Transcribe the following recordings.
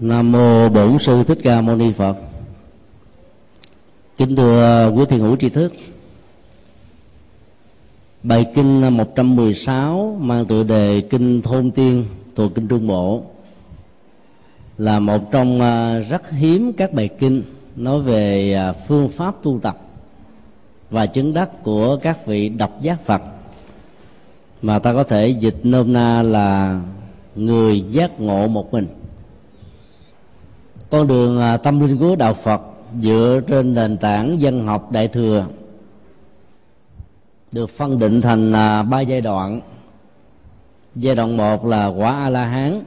Nam mô Bổn sư Thích Ca Mâu Ni Phật. Kính thưa quý thiền hữu tri thức. Bài kinh 116 mang tựa đề Kinh Thôn Tiên thuộc kinh Trung Bộ là một trong à, rất hiếm các bài kinh nói về à, phương pháp tu tập và chứng đắc của các vị độc giác Phật mà ta có thể dịch nôm na là người giác ngộ một mình con đường à, tâm linh của đạo phật dựa trên nền tảng dân học đại thừa, được phân định thành à, ba giai đoạn. Giai đoạn một là quả a la hán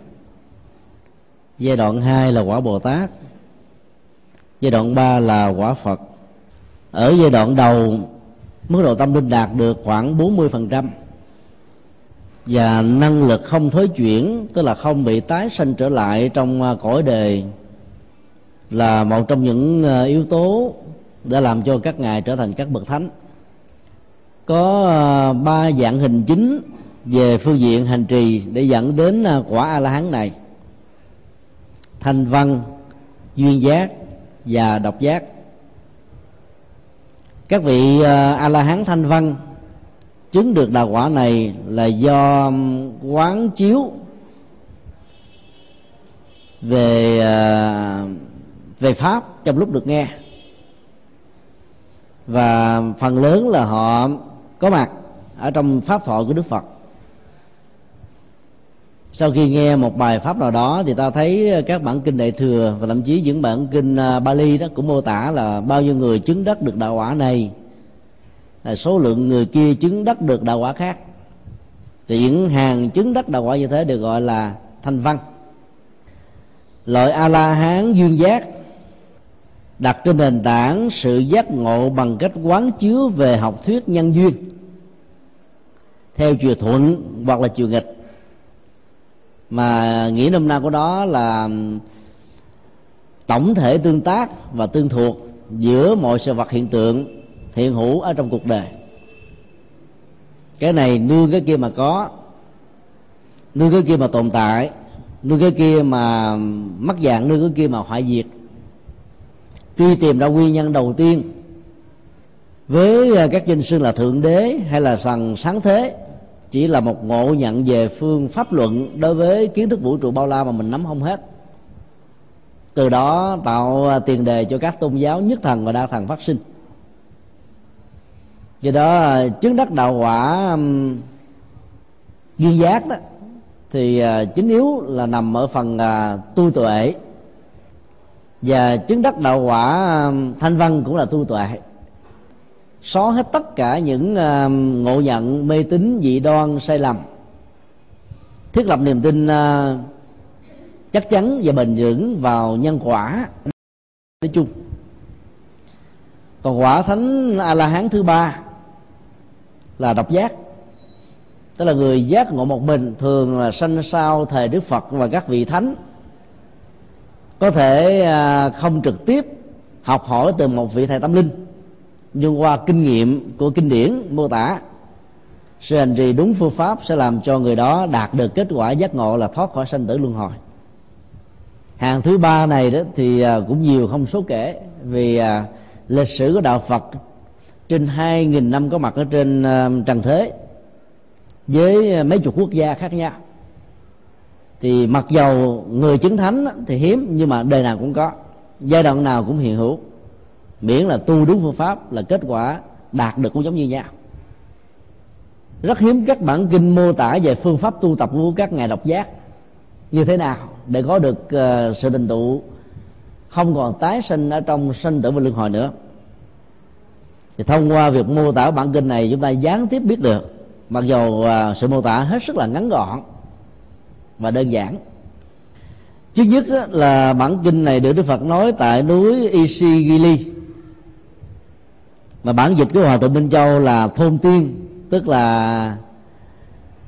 giai đoạn hai là quả bồ tát giai đoạn ba là quả phật. Ở giai đoạn đầu, mức độ tâm linh đạt được khoảng 40% và năng lực không thối chuyển, tức là không bị tái sanh trở lại trong à, cõi đời là một trong những ờ, yếu tố đã làm cho các ngài trở thành các bậc thánh. Có ờ, ba dạng hình chính về phương diện hành trì để dẫn đến ờ, quả a la hán này. Thanh văn, duyên giác và độc giác. Các vị a la hán thanh văn chứng được đạo quả này là do quán chiếu về về pháp trong lúc được nghe. Và phần lớn là họ có mặt ở trong pháp thoại của đức phật. Sau khi nghe một bài pháp nào đó thì ta thấy các bản kinh đại thừa và thậm chí những bản kinh à, Bali đó cũng mô tả là bao nhiêu người chứng đắc được đạo quả này là số lượng người kia chứng đắc được đạo quả khác. Thì những hàng chứng đắc đạo quả như thế được gọi là thanh văn. Loại a la hán duyên giác đặt trên nền tảng sự giác ngộ bằng cách quán chiếu về học thuyết nhân duyên. Theo chiều thuận hoặc là chiều nghịch. Mà nghĩa nôm na của đó là tổng thể tương tác và tương thuộc giữa mọi sự vật hiện tượng, hiện hữu ở trong cuộc đời. Cái này nương cái kia mà có, nương cái kia mà tồn tại, nương cái kia mà mất dạng, nương cái kia mà hoại diệt truy tìm ra nguyên nhân đầu tiên. Với à, các danh xưng là thượng đế hay là sằng sáng thế, chỉ là một ngộ nhận về phương pháp luận đối với kiến thức vũ trụ bao la mà mình nắm không hết. Từ đó tạo à, tiền đề cho các tôn giáo nhất thần và đa thần phát sinh. Do đó à, chứng đắc đạo quả duyên giác đó, thì chính yếu là nằm ở phần tu tuệ và chứng đắc đạo quả um, thanh văn cũng là tu tuệ. Xóa hết tất cả những um, ngộ nhận, mê tín, dị đoan, sai lầm. Thiết lập niềm tin uh, chắc chắn và bền vững vào nhân quả. Nói chung, còn quả thánh a la hán thứ ba là độc giác. Tức là người giác ngộ một mình thường là sanh sau thời đức phật và các vị thánh có thể à, không trực tiếp học hỏi từ một vị thầy tâm linh, nhưng qua kinh nghiệm của kinh điển mô tả, sự hành trì đúng phương pháp sẽ làm cho người đó đạt được kết quả giác ngộ là thoát khỏi sanh tử luân hồi. Hàng thứ ba này đó thì à, cũng nhiều không số kể vì à, lịch sử của đạo Phật trên hai nghìn năm có mặt ở trên trần thế với mấy chục quốc gia khác nhau thì mặc dầu người chứng thánh thì hiếm nhưng mà đời nào cũng có. Giai đoạn nào cũng hiện hữu. Miễn là tu đúng phương pháp là kết quả đạt được cũng giống như nhau. Rất hiếm các bản kinh mô tả về phương pháp tu tập của các ngài độc giác. Như thế nào để có được uh, sự định tụ không còn tái sinh ở trong sinh tử và luân hồi nữa? Thì thông qua việc mô tả bản kinh này chúng ta gián tiếp biết được. Mặc dù ờ, sự mô tả hết sức là ngắn gọn và đơn giản. Trước nhất là bản kinh này được đức phật nói tại núi isigili. Mà bản dịch của hòa thượng minh châu là thôn tiên tức là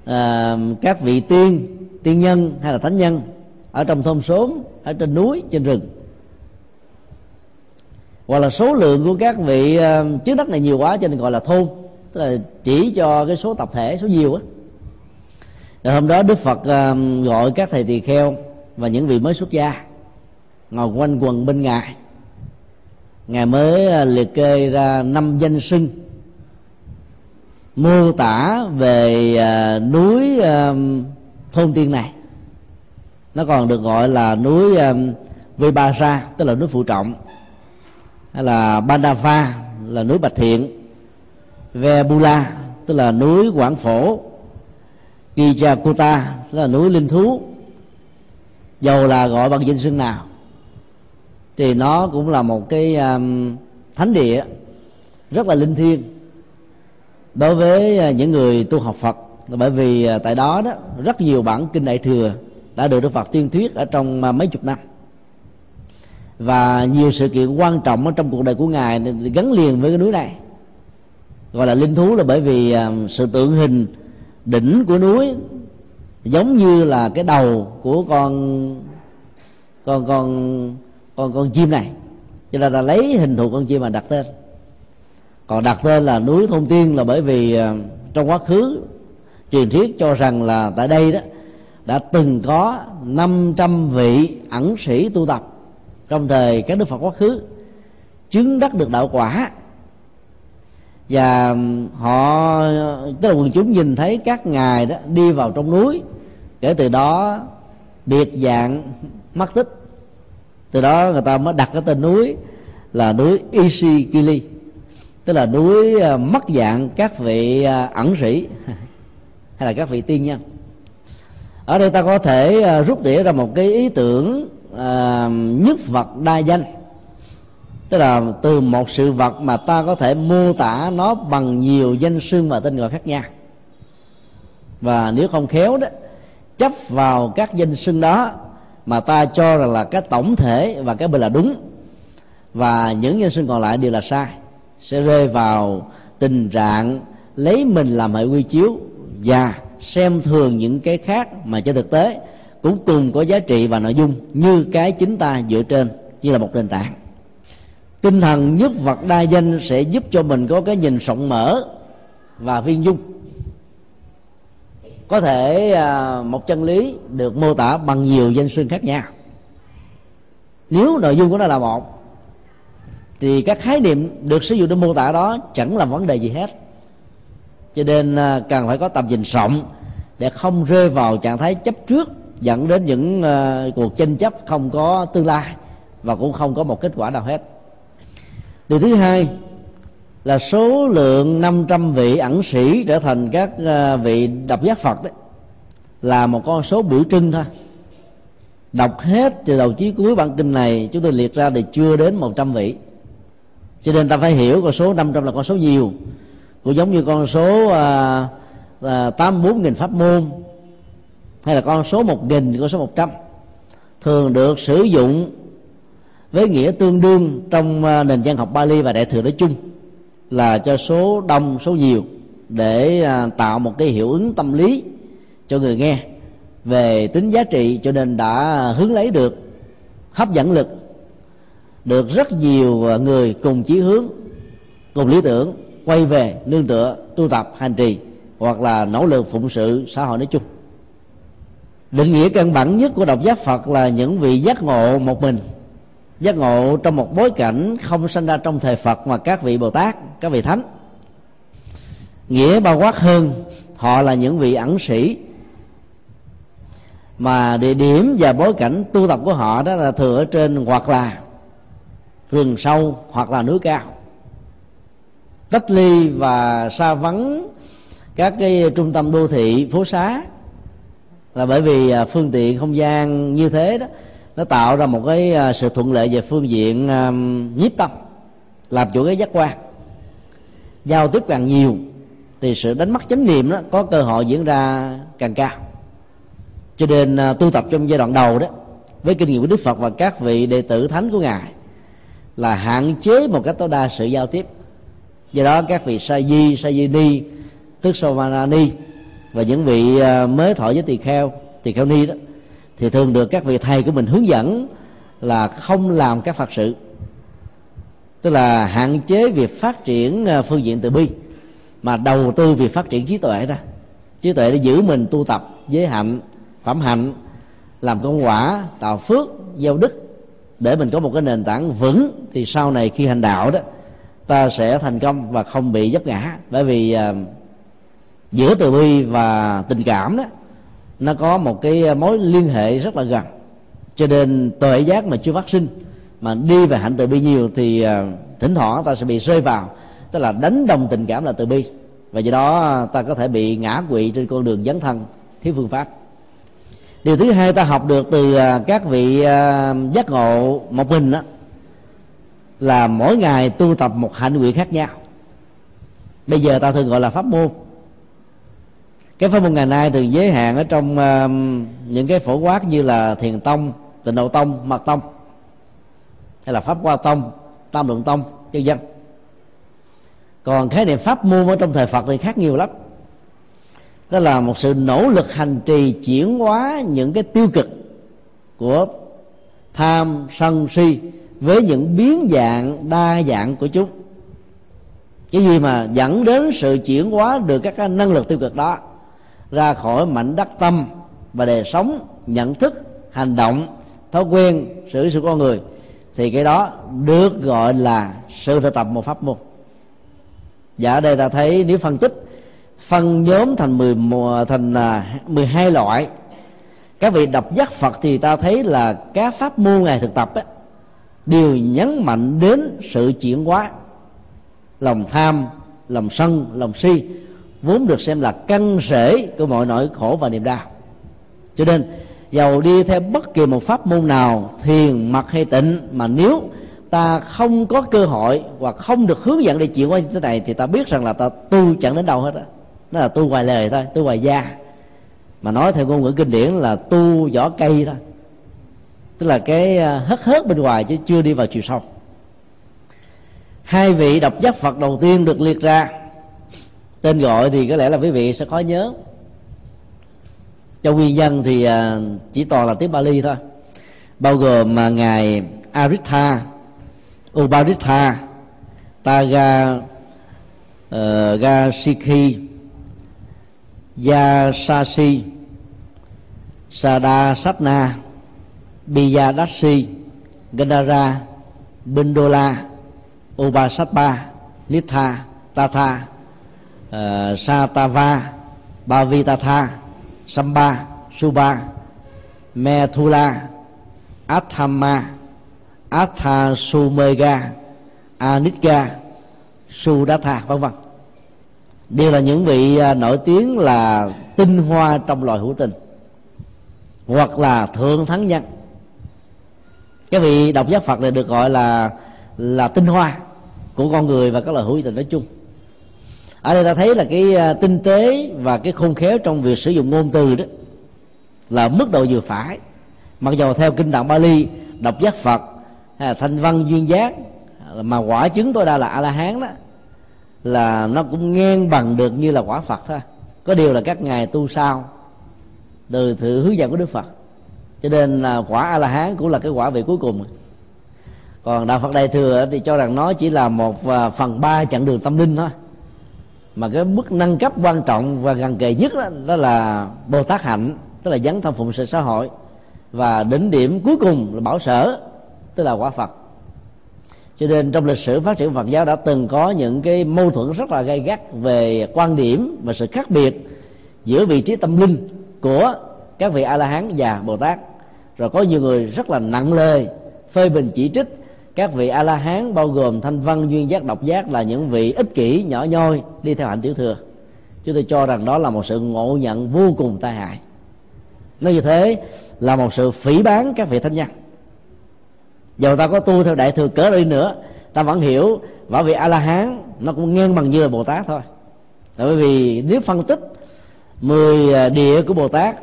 à, các vị tiên tiên nhân hay là thánh nhân ở trong thôn xóm ở trên núi trên rừng. Hoặc là số lượng của các vị uh, trước đất này nhiều quá cho nên gọi là thôn tức là chỉ cho cái số tập thể số nhiều á rồi hôm đó đức phật uh, gọi các thầy tỳ kheo và những vị mới xuất gia ngồi quanh quần bên ngài. Ngài mới ờ, liệt kê ra năm danh sưng. Mô tả về ờ, núi à, thôn tiên này. Nó còn được gọi là núi à, tức là núi phụ trọng hay là Bandava là núi bạch thiện. Vebula tức là núi quảng phổ. Gijakuta tức là núi linh thú. Dầu là gọi bằng danh xưng nào thì nó cũng là một cái um, thánh địa rất là linh thiêng đối với à, những người tu học Phật. Bởi vì à, tại đó đó rất nhiều bản kinh đại thừa đã được Đức Phật tuyên thuyết ở trong à, mấy chục năm. Và nhiều sự kiện quan trọng ở trong cuộc đời của ngài gắn liền với cái núi này gọi là linh thú là bởi vì sự tượng hình đỉnh của núi, giống như là cái đầu của con con con con con chim này. Cho nên là lấy hình thù con chim mà đặt tên. Còn đặt tên là núi thông tiên là bởi vì à, trong quá khứ truyền thuyết cho rằng là tại đây đó đã từng có 500 vị ẩn sĩ tu tập trong thời các đức Phật quá khứ, chứng đắc được đạo quả và họ tức là quần chúng nhìn thấy các ngài đó đi vào trong núi. Kể từ đó biệt dạng mất tích. Từ đó người ta mới đặt cái tên núi là núi Ishikili tức là núi à, mất dạng các vị à, ẩn sĩ hay là các vị tiên nhân. Ở đây ta có thể à, rút tỉa ra một cái ý tưởng uh, nhất vật đa danh tức là từ một sự vật mà ta có thể mô tả nó bằng nhiều danh xưng và tên gọi khác nhau. Và nếu không khéo đó, chấp vào các danh xưng đó mà ta cho rằng là cái tổng thể và cái bên là đúng, và những nhân xưng còn lại đều là sai, sẽ rơi vào tình trạng lấy mình làm hệ quy chiếu và xem thường những cái khác mà trên thực tế cũng cùng có giá trị và nội dung như cái chính ta dựa trên, như là một nền tảng tinh thần nhất vật đa danh sẽ giúp cho mình có cái nhìn rộng mở và viên dung. Có thể à, một chân lý được mô tả bằng nhiều danh xưng khác nhau. Nếu nội dung của nó là một, thì các khái niệm được sử dụng để mô tả đó chẳng là vấn đề gì hết. Cho nên à, cần phải có tầm nhìn rộng để không rơi vào trạng thái chấp trước, dẫn đến những à, cuộc tranh chấp không có tương lai và cũng không có một kết quả nào hết điều thứ hai là số lượng 500 vị ẩn sĩ trở thành các ờ, vị độc giác Phật đấy là một con số biểu trưng thôi. Đọc hết từ đầu chí cuối bản kinh này chúng tôi liệt ra thì chưa đến 100 vị. Cho nên ta phải hiểu con số 500 là con số nhiều cũng giống như con số à, à, 84 nghìn pháp môn hay là con số 1 nghìn con số 100 thường được sử dụng với nghĩa tương đương trong à, nền văn học Bali và Đại thừa nói chung là cho số đông, số nhiều để à, tạo một cái hiệu ứng tâm lý cho người nghe về tính giá trị, cho nên đã hướng lấy được hấp dẫn lực, được rất nhiều à, người cùng chí hướng, cùng lý tưởng quay về nương tựa, tu tập, hành trì hoặc là nỗ lực phụng sự xã hội nói chung. Định nghĩa căn bản nhất của độc giác phật là những vị giác ngộ một mình giác ngộ trong một bối cảnh không sinh ra trong thời phật mà các vị bồ tát, các vị thánh. Nghĩa bao quát hơn họ là những vị ẩn sĩ. Mà địa điểm và bối cảnh tu tập của họ đó là thường ở trên hoặc là rừng sâu hoặc là núi cao. Tách ly và xa vắng các cái trung tâm đô thị, phố xá là bởi vì à, phương tiện không gian như thế đó nó tạo ra một cái à, sự thuận lợi về phương diện à, nhiếp tâm làm chủ cái giác quan. Giao tiếp càng nhiều thì sự đánh mất chánh niệm đó có cơ hội diễn ra càng cao. Cho nên uh, tu tập trong giai đoạn đầu đó với kinh nghiệm của đức phật và các vị đệ tử thánh của ngài là hạn chế một cách tối đa sự giao tiếp. Do đó các vị sa di sa di ni tức savanani và những vị mới thọ với tỳ kheo tỳ kheo ni đó thì thường được các vị thầy của mình hướng dẫn là không làm các phật sự. Tức là hạn chế việc phát triển ờ, phương diện từ bi mà đầu tư việc phát triển trí tuệ ta. Trí tuệ để giữ mình tu tập giới hạnh phẩm hạnh làm công quả tạo phước gieo đức để mình có một cái nền tảng vững thì sau này khi hành đạo đó ta sẽ thành công và không bị dấp ngã. Bởi vì uh, giữa từ bi và tình cảm đó nó có một cái mối liên hệ rất là gần. Cho nên tuệ giác mà chưa phát sinh, mà đi về hạnh từ bi nhiều thì à, thỉnh thoảng ta sẽ bị rơi vào, tức là đánh đồng tình cảm là từ bi. Và do đó à, ta có thể bị ngã quỵ trên con đường dấn thân, thiếu phương pháp. Điều thứ hai ta học được từ à, các vị giác ngộ một mình đó là mỗi ngày tu tập một hạnh nguyện khác nhau. Bây giờ ta thường gọi là pháp môn cái pháp môn ngày nay thường giới hạn ở trong uh, những cái phổ quát như là thiền tông tịnh độ tông mật tông hay là pháp hoa tông tam lượng tông chân dân còn khái niệm pháp môn ở trong thời phật thì khác nhiều lắm. Đó là một sự nỗ lực hành trì chuyển hóa những cái tiêu cực của tham sân si với những biến dạng đa dạng của chúng. Cái gì mà dẫn đến sự chuyển hóa được các cái năng lực tiêu cực đó? Ra khỏi mảnh đất tâm và đời sống nhận thức hành động thói quen xử sự con người thì cái đó được gọi là sự thực tập một pháp môn. Và ở đây ta thấy nếu phân tích phân nhóm thành 10 thành à, 12 loại các vị đọc giác Phật thì ta thấy là các pháp môn ngài thực tập ấy, đều nhấn mạnh đến sự chuyển hóa lòng tham lòng sân lòng si vốn được xem là căn rễ của mọi nỗi khổ và niềm đau. Cho nên, dầu đi theo bất kỳ một pháp môn nào, thiền mặt hay tịnh, mà nếu ta không có cơ hội hoặc không được hướng dẫn để chuyển qua như thế này, thì ta biết rằng là ta tu chẳng đến đâu hết á. Nó là tu ngoài lời thôi, tu ngoài da. Mà nói theo ngôn ngữ kinh điển là tu vỏ cây thôi. Tức là cái à, hớt hất hớt bên ngoài chứ chưa đi vào chiều sâu. Hai vị độc giác phật đầu tiên được liệt ra tên gọi thì có lẽ là quý vị sẽ khó nhớ. Cho nguyên dân thì à, chỉ toàn là tiếng Bali thôi. Bao gồm mà ngài Aritha Ubaritha Taga ờ, uh, Gasikhi Yasasi Sada Satna Biyadashi Gandhara Bindola Ubasatpa Nitha Tatha uh, Satava Bavitatha Samba Suba Methula Athama Athasumega Anitga Sudatha vân vân. Đều là những vị ờ, nổi tiếng là tinh hoa trong loài hữu tình hoặc là thượng thắng nhân. Cái vị độc giác phật này được gọi là là tinh hoa của con người và các loài hữu tình nói chung ở đây ta thấy là cái à, tinh tế và cái khôn khéo trong việc sử dụng ngôn từ đó là mức độ vừa phải. Mặc dù theo kinh tạng Bali độc giác Phật, hay là thanh văn duyên giác mà quả chứng tôi đa là a la hán đó, là nó cũng ngang bằng được như là quả phật thôi. Có điều là các ngài tu sao? Từ sự hướng dẫn của đức phật. Cho nên là quả a la hán cũng là cái quả vị cuối cùng. Còn đạo phật đại thừa thì cho rằng nó chỉ là một à, phần ba chặng đường tâm linh thôi mà cái mức nâng cấp quan trọng và gần kề nhất đó, đó là bồ tát hạnh tức là dấn thân phụng sự xã hội. Và đỉnh điểm cuối cùng là bảo sở tức là quả phật. Cho nên trong lịch sử phát triển Phật giáo đã từng có những cái mâu thuẫn rất là gay gắt về quan điểm và sự khác biệt giữa vị trí tâm linh của các vị a la hán và bồ tát. Rồi có nhiều người rất là nặng lời phê bình chỉ trích các vị a la hán bao gồm thanh văn, duyên giác, độc giác là những vị ích kỷ, nhỏ nhoi, đi theo hạnh tiểu thừa. Chúng tôi cho rằng đó là một sự ngộ nhận vô cùng tai hại. Nói như thế là một sự phỉ bán các vị thánh nhân. Dầu ta có tu theo đại thừa cỡ đi nữa, ta vẫn hiểu và vị a la hán nó cũng ngang bằng như là bồ tát thôi. Bởi vì nếu phân tích 10 à, địa của bồ tát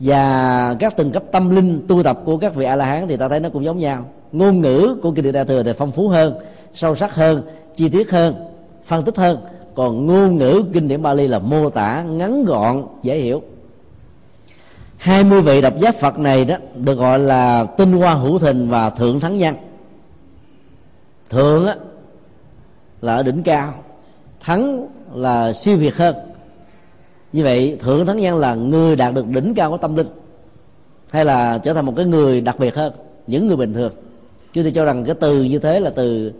và các từng cấp tâm linh tu tập của các vị a la hán thì ta thấy nó cũng giống nhau. Ngôn ngữ của kinh điển đại thừa thì phong phú hơn sâu sắc hơn chi tiết hơn phân tích hơn. Còn ngôn ngữ kinh điển Bali là mô tả ngắn gọn dễ hiểu. 20 vị độc giác Phật này đó được gọi là tinh hoa hữu thình và thượng thắng nhân. Thượng á, là ở đỉnh cao thắng là siêu việt hơn như vậy thượng thắng nhân là người đạt được đỉnh cao của tâm linh hay là trở thành một cái người đặc biệt hơn những người bình thường? Chúng tôi cho rằng cái từ như thế là từ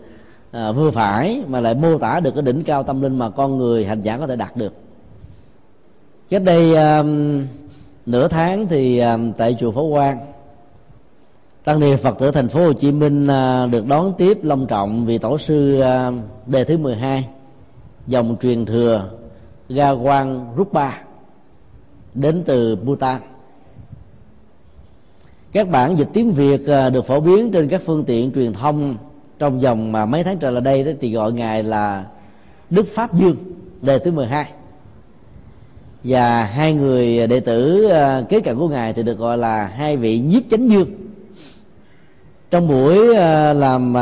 à, vừa phải mà lại mô tả được cái đỉnh cao tâm linh mà con người hành giả có thể đạt được. Cách đây à, nửa tháng thì à, tại chùa Phổ Quang tăng ni Phật tử thành phố Hồ Chí Minh à, được đón tiếp long trọng vì tổ sư à, đề thứ 12 dòng truyền thừa Ga Quang Rupa đến từ Bhutan. Các bản dịch tiếng Việt à, được phổ biến trên các phương tiện truyền thông trong vòng mà mấy tháng trở lại đây đó thì gọi ngài là Đức Pháp Dương, đề thứ 12 và hai người đệ tử à, kế cận của ngài thì được gọi là hai vị nhiếp chánh dương. Trong buổi à, làm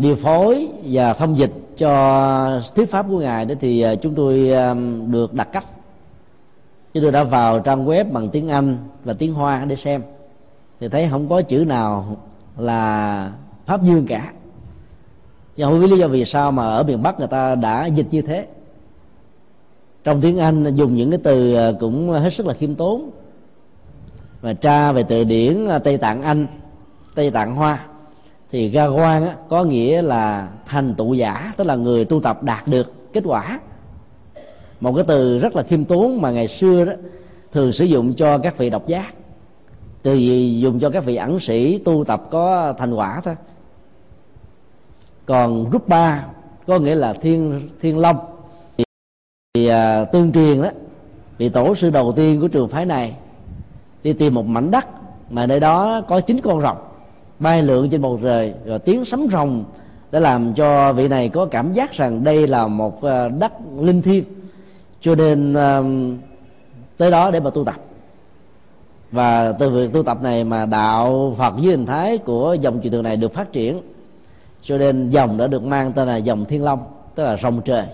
điều phối và thông dịch cho thuyết pháp của ngài đó thì à, chúng tôi à, được đặt cách chúng tôi đã vào trang web bằng tiếng anh và tiếng hoa để xem. Thì thấy không có chữ nào là pháp dương cả. Nhưng không biết lý do vì sao mà ở miền bắc người ta đã dịch như thế. Trong tiếng anh dùng những cái từ à, cũng hết sức là khiêm tốn. Và tra về từ điển tây tạng anh, tây tạng hoa thì ga quan có nghĩa là thành tụ giả tức là người tu tập đạt được kết quả. Một cái từ rất là khiêm tốn mà ngày xưa đó thường sử dụng cho các vị độc giác. Từ gì dùng cho các vị ẩn sĩ tu tập có thành quả thôi. Còn rút ba có nghĩa là thiên thiên long. Thì, thì à, tương truyền đó vị tổ sư đầu tiên của trường phái này đi tìm một mảnh đất mà nơi đó có chín con rồng bay lượn trên bầu trời, rồi tiếng sấm rồng đã làm cho vị này có cảm giác rằng đây là một ờ, đất linh thiêng. Cho nên tới đó để mà tu tập. Và từ việc tu tập này mà đạo Phật với hình thái của dòng truyền thừa này được phát triển. Cho nên dòng đã được mang tên là dòng Thiên Long, tức là rồng trời.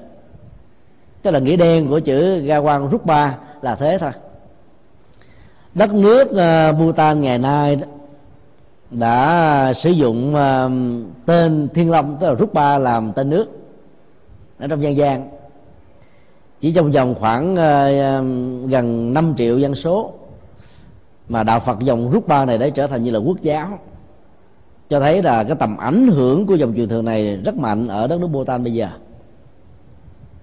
Tức là nghĩa đen của chữ ga quang rút ba là thế thôi. Đất nước ờ, Bhutan ngày nay đã sử dụng ờ, tên Thiên Long, tức là rút ba làm tên nước ở trong dân gian chỉ trong vòng khoảng ờ, gần 5 triệu dân số mà đạo Phật dòng rút ba này đã trở thành như là quốc giáo. Cho thấy là cái tầm ảnh hưởng của dòng truyền thừa này rất mạnh ở đất nước Bhutan bây giờ.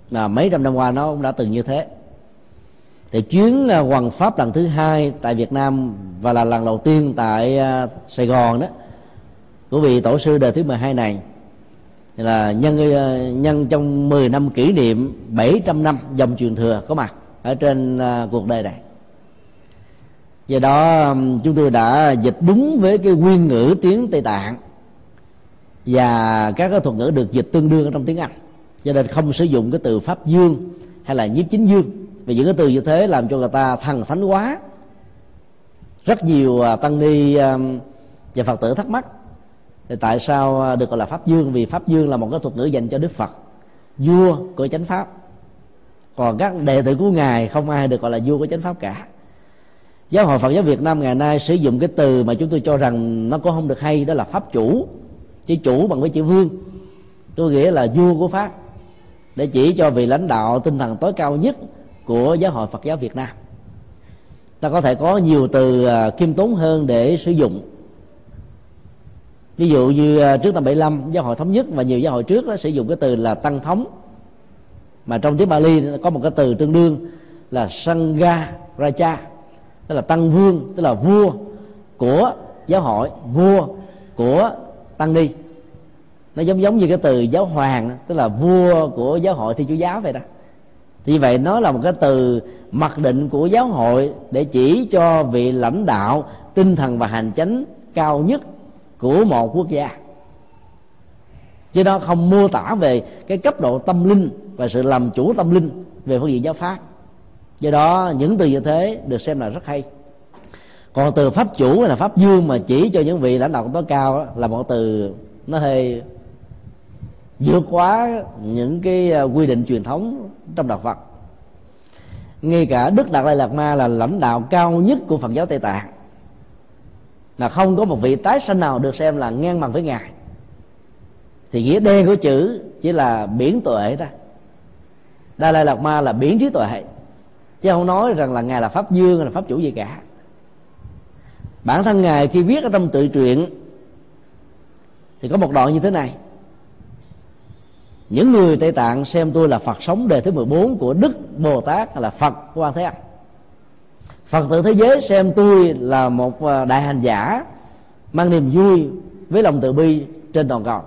Là mấy trăm năm qua nó cũng đã từng như thế thì chuyến à, hoàng pháp lần thứ hai tại Việt Nam và là lần đầu tiên tại à, Sài Gòn đó. Của vị tổ sư đời thứ 12 này. Là nhân à, nhân trong 10 năm kỷ niệm 700 năm dòng truyền thừa có mặt ở trên cuộc đời này. Do đó chúng tôi đã dịch đúng với cái nguyên ngữ tiếng tây tạng và các cái thuật ngữ được dịch tương đương ở trong tiếng anh. Cho nên không sử dụng cái từ pháp dương hay là nhiếp chính dương vì những cái từ như thế làm cho người ta thần thánh quá. Rất nhiều à, tăng ni à, và phật tử thắc mắc, thì tại sao à, được gọi là pháp dương? Vì pháp dương là một cái thuật ngữ dành cho đức phật, vua của chánh pháp. Còn các đệ tử của ngài không ai được gọi là vua của chánh pháp cả. Giáo hội phật giáo việt nam ngày nay sử dụng cái từ mà chúng tôi cho rằng nó cũng không được hay, đó là pháp chủ. Chỉ chủ bằng với chữ vương tôi nghĩa là vua của pháp, để chỉ cho vị lãnh đạo tinh thần tối cao nhất của giáo hội phật giáo việt nam. Ta có thể có nhiều từ à, kiêm tốn hơn để sử dụng. Ví dụ như à, trước năm 75 giáo hội thống nhất và nhiều giáo hội trước đó sử dụng cái từ là tăng thống. Mà trong tiếng Bali có một cái từ tương đương là Sangha Raja, tức là tăng vương, tức là vua của giáo hội, vua của tăng ni. Nó giống giống như cái từ giáo hoàng, tức là vua của giáo hội thiên chúa giáo vậy đó thì vậy nó là một cái từ mặc định của giáo hội để chỉ cho vị lãnh đạo tinh thần và hành chánh cao nhất của một quốc gia. Chứ nó không mô tả về cái cấp độ tâm linh và sự làm chủ tâm linh về phương diện giáo pháp. Do đó những từ như thế được xem là rất hay. Còn từ pháp chủ hay là pháp dương mà chỉ cho những vị lãnh đạo tối cao đó, là một từ nó hơi vượt quá những cái à, quy định truyền thống trong đạo Phật. Ngay cả Đức Đạt Lai Lạt Ma là lãnh đạo cao nhất của Phật giáo Tây Tạng, là không có một vị tái sanh nào được xem là ngang bằng với ngài. Thì nghĩa đen của chữ chỉ là biển tuệ đó. Đa Lai Lạt Ma là biển trí tuệ, chứ không nói rằng là ngài là pháp dương hay là pháp chủ gì cả. Bản thân ngài khi viết ở trong tự truyện thì có một đoạn như thế này những người Tây Tạng xem tôi là Phật sống đời thứ 14 của Đức Bồ Tát là Phật Quan Thế Âm. Phật tử thế giới xem tôi là một à, đại hành giả, mang niềm vui với lòng từ bi trên toàn cầu.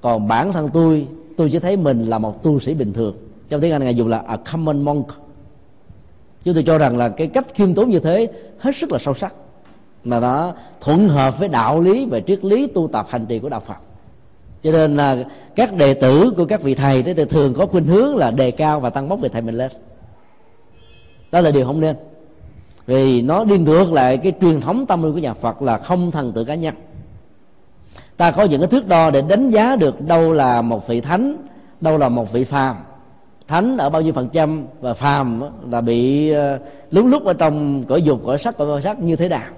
Còn bản thân tôi tôi chỉ thấy mình là một tu sĩ bình thường. Trong tiếng anh ngài dùng là a common monk. Chúng tôi cho rằng là cái cách khiêm tốn như thế hết sức là sâu sắc. Mà nó thuận hợp với đạo lý và triết lý tu tập hành trì của đạo phật cho nên là các đệ tử của các vị thầy đó thường có khuynh hướng là đề cao và tăng bốc về thầy mình lên. Đó là điều không nên. Vì nó đi ngược lại cái truyền thống tâm linh của nhà Phật là không thần tự cá nhân. Ta có những cái thước đo để đánh giá được đâu là một vị thánh, đâu là một vị phàm. Thánh ở bao nhiêu phần trăm và phàm là bị ờ, lúng lúc ở trong cõi dục, cõi sắc cõi sắc như thế nào.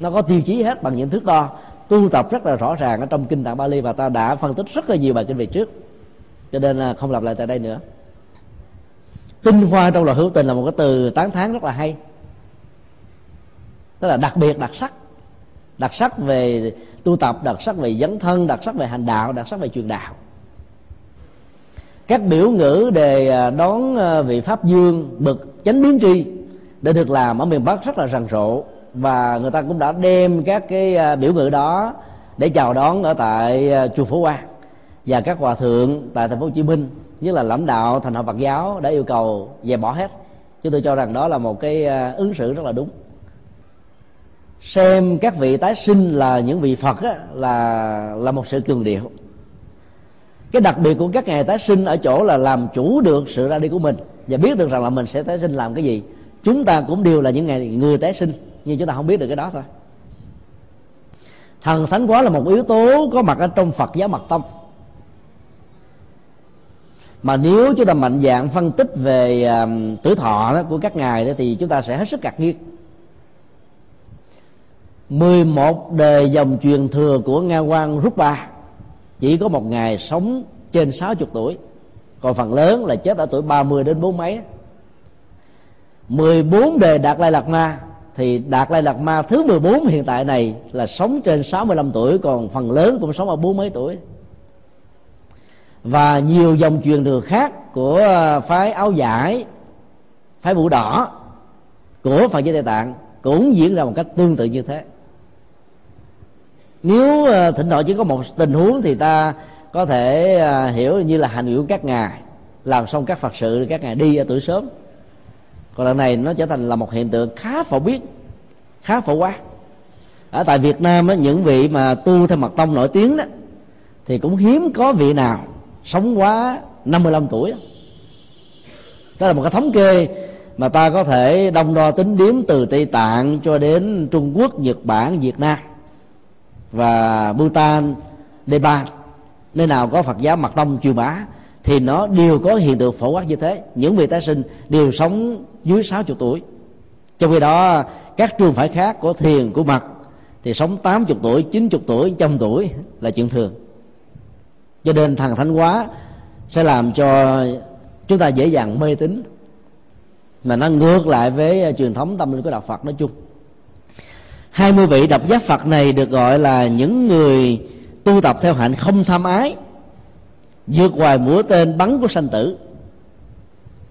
Nó có tiêu chí hết bằng những thước đo tu tập rất là rõ ràng ở trong kinh tạng Bali và ta đã phân tích rất là nhiều bài kinh về trước. Cho nên là không lặp lại tại đây nữa. Tinh hoa trong lời hữu tình là một cái từ tán thán rất là hay. Tức là đặc biệt, đặc sắc. Đặc sắc về tu tập, đặc sắc về dấn thân, đặc sắc về hành đạo, đặc sắc về truyền đạo. Các biểu ngữ đề à, đón à, vị pháp dương bậc chánh biến tri để được làm ở miền bắc rất là rầm rộ và người ta cũng đã đem các cái à, biểu ngữ đó để chào đón ở tại à, chùa Phổ Quang và các hòa thượng tại thành phố Hồ Chí Minh nhất là lãnh đạo thành hội Phật giáo đã yêu cầu dẹp bỏ hết. Chúng tôi cho rằng đó là một cái à, ứng xử rất là đúng. Xem các vị tái sinh là những vị phật á, là là một sự cường điệu. Cái đặc biệt của các ngày tái sinh ở chỗ là làm chủ được sự ra đi của mình và biết được rằng là mình sẽ tái sinh làm cái gì. Chúng ta cũng đều là những ngày người tái sinh nhưng chúng ta không biết được cái đó thôi. Thần thánh quá là một yếu tố có mặt ở trong phật giáo mật tông mà nếu chúng ta mạnh dạng phân tích về um, tử thọ đó, của các ngài đó, thì chúng ta sẽ hết sức ngạc nhiên. 11 đề dòng truyền thừa của Nga Quan Rupa chỉ có một ngày sống trên 60 tuổi còn phần lớn là chết ở tuổi 30 đến bốn mấy. 14 đề Đạt Lai Lạt Ma thì Đạt Lai Lạt Ma thứ 14 hiện tại này là sống trên 65 tuổi, còn phần lớn cũng sống ở bốn mấy tuổi. Và nhiều dòng truyền thừa khác của ờ, phái áo giải, phái mũ đỏ của Phật giáo Tây Tạng cũng diễn ra một cách tương tự như thế. Nếu ờ, thỉnh thoảng chỉ có một tình huống thì ta có thể ờ, hiểu như là hành nguyện các ngài, làm xong các phật sự các ngài đi ở tuổi sớm còn lần này nó trở thành là một hiện tượng khá phổ biến khá phổ quát ở tại Việt Nam đó, những vị mà tu theo mật tông nổi tiếng đó thì cũng hiếm có vị nào sống quá 55 tuổi đó. đó là một cái thống kê mà ta có thể đông đo tính điếm từ Tây Tạng cho đến Trung Quốc, Nhật Bản, Việt Nam và Bhutan, Nepal nơi nào có Phật giáo mật tông truyền bá thì nó đều có hiện tượng phổ quát như thế. Những vị tái sinh đều sống dưới 60 tuổi. Trong khi đó, các trường phái khác của thiền, của mặt thì sống 80 tuổi 90 tuổi, trăm tuổi là chuyện thường. Cho nên thần thánh quá sẽ làm cho chúng ta dễ dàng mê tín. Mà nó ngược lại với à, truyền thống tâm linh của đạo Phật nói chung. 20 vị độc giác Phật này được gọi là những người tu tập theo hạnh không tham ái vượt ngoài mũi tên bắn của sanh tử.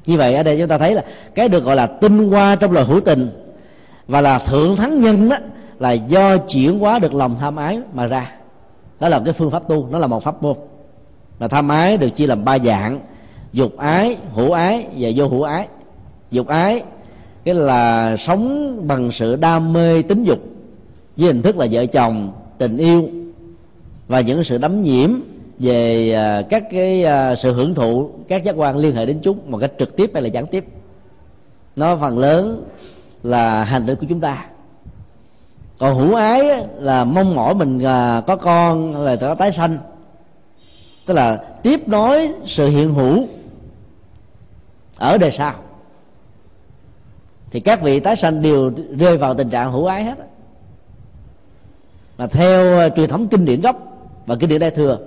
Như vậy ở đây chúng ta thấy là cái được gọi là tinh hoa trong lời hữu tình và là thượng thắng nhân đó là do chuyển hóa được lòng tham ái mà ra. Đó là cái phương pháp tu, nó là một pháp môn. Mà tham ái được chia làm ba dạng, dục ái, hữu ái và vô hữu ái. Dục ái, cái là sống bằng sự đam mê tính dục với hình thức là vợ chồng, tình yêu và những sự đắm nhiễm về à, các cái à, sự hưởng thụ các giác quan liên hệ đến chúng một cách trực tiếp hay là gián tiếp. Nó phần lớn là hành động của chúng ta. Còn hữu ái là mong mỏi mình à, có con là có tái sanh. Tức là tiếp nối sự hiện hữu ở đời sau. Thì các vị tái sanh đều rơi vào tình trạng hữu ái hết mà theo truyền thống kinh điển gốc và kinh điển đại thừa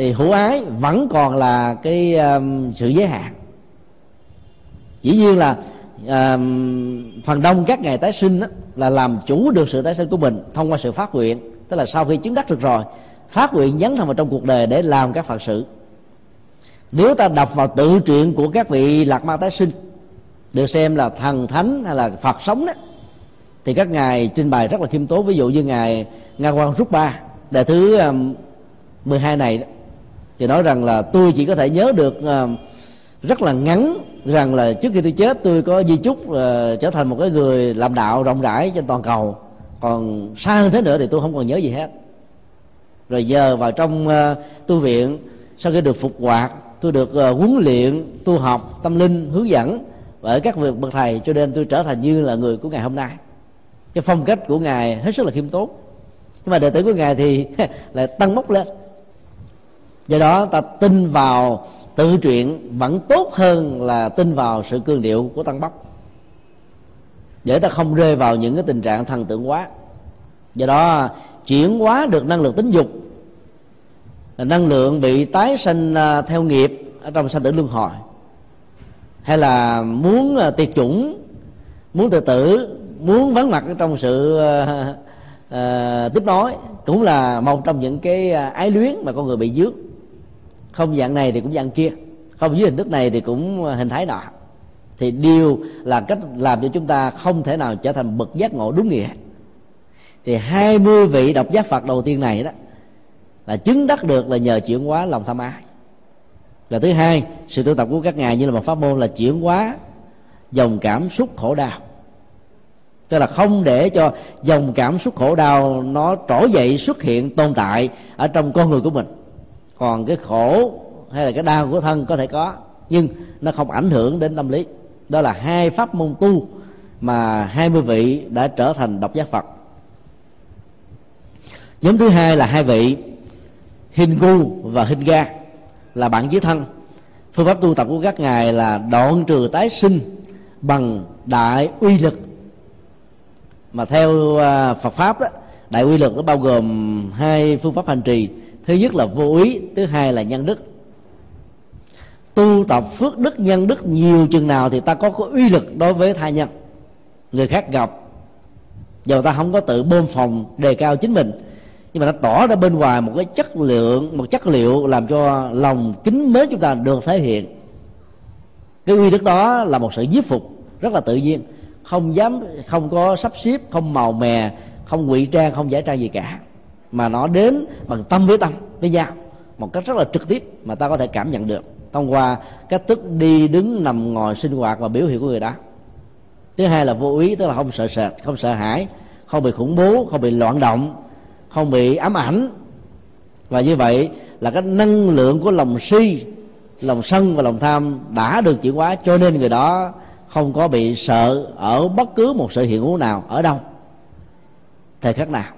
thì hữu ái vẫn còn là cái um, sự giới hạn. Dĩ nhiên là um, phần đông các ngày tái sinh đó, là làm chủ được sự tái sinh của mình thông qua sự phát nguyện. Tức là sau khi chứng đắc được rồi phát nguyện dấn thân vào trong cuộc đời để làm các phật sự. Nếu ta đọc vào tự truyện của các vị lạc ma tái sinh được xem là thần thánh hay là phật sống đó thì các ngài trình bày rất là khiêm tốn. Ví dụ như ngài nga quan rút ba đại thứ um, 12 này đó, thì nói rằng là tôi chỉ có thể nhớ được ờ, rất là ngắn rằng là trước khi tôi chết tôi có di chúc uh, trở thành một cái người làm đạo rộng rãi trên toàn cầu. Còn xa hơn thế nữa thì tôi không còn nhớ gì hết. Rồi giờ vào trong uh, tu viện sau khi được phục hoạt tôi được uh, huấn luyện tu học tâm linh hướng dẫn bởi các việc bậc thầy cho nên tôi trở thành như là người của ngày hôm nay. Cái phong cách của ngài hết sức là khiêm tốn. Nhưng mà đệ tử của ngài thì lại tăng mốc lên do đó ta tin vào tự truyện vẫn tốt hơn là tin vào sự cương điệu của tăng bốc. Để ta không rơi vào những cái tình trạng thần tượng quá do đó chuyển hóa được năng lượng tính dục. Năng lượng bị tái sinh à, theo nghiệp ở trong sanh tử luân hồi. Hay là muốn à, tiệt chủng muốn tự tử muốn vắng mặt trong sự uh, uh, tiếp nối. Cũng là một trong những cái ái luyến mà con người bị dướng không dạng này thì cũng dạng kia. Không, dưới hình thức này thì cũng à, hình thái nọ. Thì điều là cách làm cho chúng ta không thể nào trở thành bậc giác ngộ đúng nghĩa. Thì 20 vị độc giác Phật đầu tiên này đó là chứng đắc được là nhờ chuyển hóa lòng tham ái. Và thứ hai, sự tu tập của các ngài như là một pháp môn là chuyển hóa dòng cảm xúc khổ đau. Tức là không để cho dòng cảm xúc khổ đau nó trỗi dậy xuất hiện tồn tại ở trong con người của mình còn cái khổ hay là cái đau của thân có thể có, nhưng nó không ảnh hưởng đến tâm lý. Đó là hai pháp môn tu mà hai mươi vị đã trở thành độc giác Phật. Nhóm thứ hai là hai vị Hingu và Hinga là bạn với thân. Phương pháp tu tập của các ngài là đoạn trừ tái sinh bằng đại uy lực. Mà theo à, Phật pháp đó, đại uy lực nó bao gồm hai phương pháp hành trì thứ nhất là vô ý, thứ hai là nhân đức. Tu tập phước đức, nhân đức nhiều chừng nào thì ta có có uy lực đối với tha nhân. Người khác gặp dầu ta không có tự bơm phòng đề cao chính mình, nhưng mà nó tỏ ra bên ngoài một cái chất lượng, một chất liệu làm cho lòng kính mến chúng ta được thể hiện. Cái uy đức đó là một sự giết phục, rất là tự nhiên. Không dám, không có sắp xếp, không màu mè, không ngụy trang, không giải trang gì cả mà nó đến bằng tâm với tâm, với nhau một cách rất là trực tiếp mà ta có thể cảm nhận được. Thông qua cách thức đi đứng, nằm, ngồi, sinh hoạt và biểu hiện của người đó. Thứ hai là vô ý, tức là không sợ sệt, không sợ hãi, không bị khủng bố, không bị loạn động, không bị ám ảnh. Và như vậy là cái năng lượng của lòng si, lòng sân và lòng tham đã được chuyển hóa, cho nên người đó không có bị sợ ở bất cứ một sự hiện hữu nào, ở đâu, thời khắc nào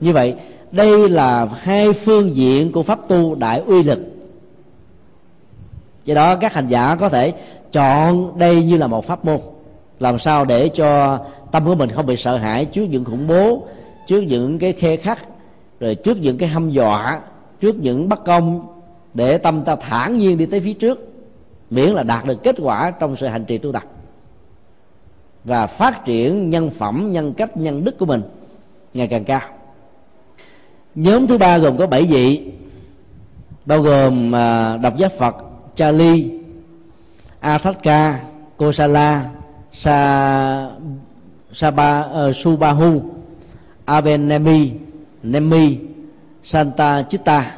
như vậy, đây là hai phương diện của pháp tu đại uy lực. Do đó, các hành giả có thể chọn đây như là một pháp môn. Làm sao để cho tâm của mình không bị sợ hãi trước những khủng bố, trước những cái khe khắc, rồi trước những cái hâm dọa, trước những bất công để tâm ta thản nhiên đi tới phía trước, miễn là đạt được kết quả trong sự hành trì tu tập và phát triển nhân phẩm, nhân cách, nhân đức của mình ngày càng cao nhóm thứ ba gồm có bảy vị bao gồm à, độc giác phật Charlie, Athatka, Kosala, Sa, Saba, uh, Subahu, Abenemi, Nemi, Santa Chitta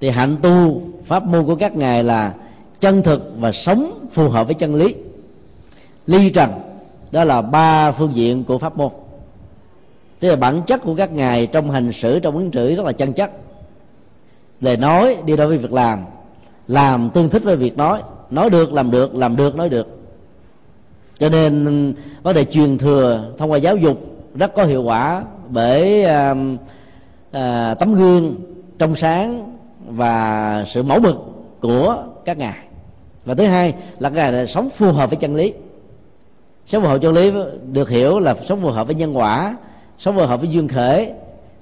thì hạnh tu pháp môn của các ngài là chân thực và sống phù hợp với chân lý. Ly trần đó là ba phương diện của pháp môn tức là bản chất của các ngài trong hành xử trong ứng xử rất là chân chất. Lời nói đi đôi với việc làm. Làm tương thích với việc nói. Nói được làm được làm được nói được. Cho nên vấn đề truyền thừa thông qua giáo dục rất có hiệu quả bởi à, à, tấm gương trong sáng và sự mẫu mực của các ngài. Và thứ hai là các ngài là sống phù hợp với chân lý. Sống phù hợp chân lý được hiểu là sống phù hợp với nhân quả sống phù hợp với duyên khởi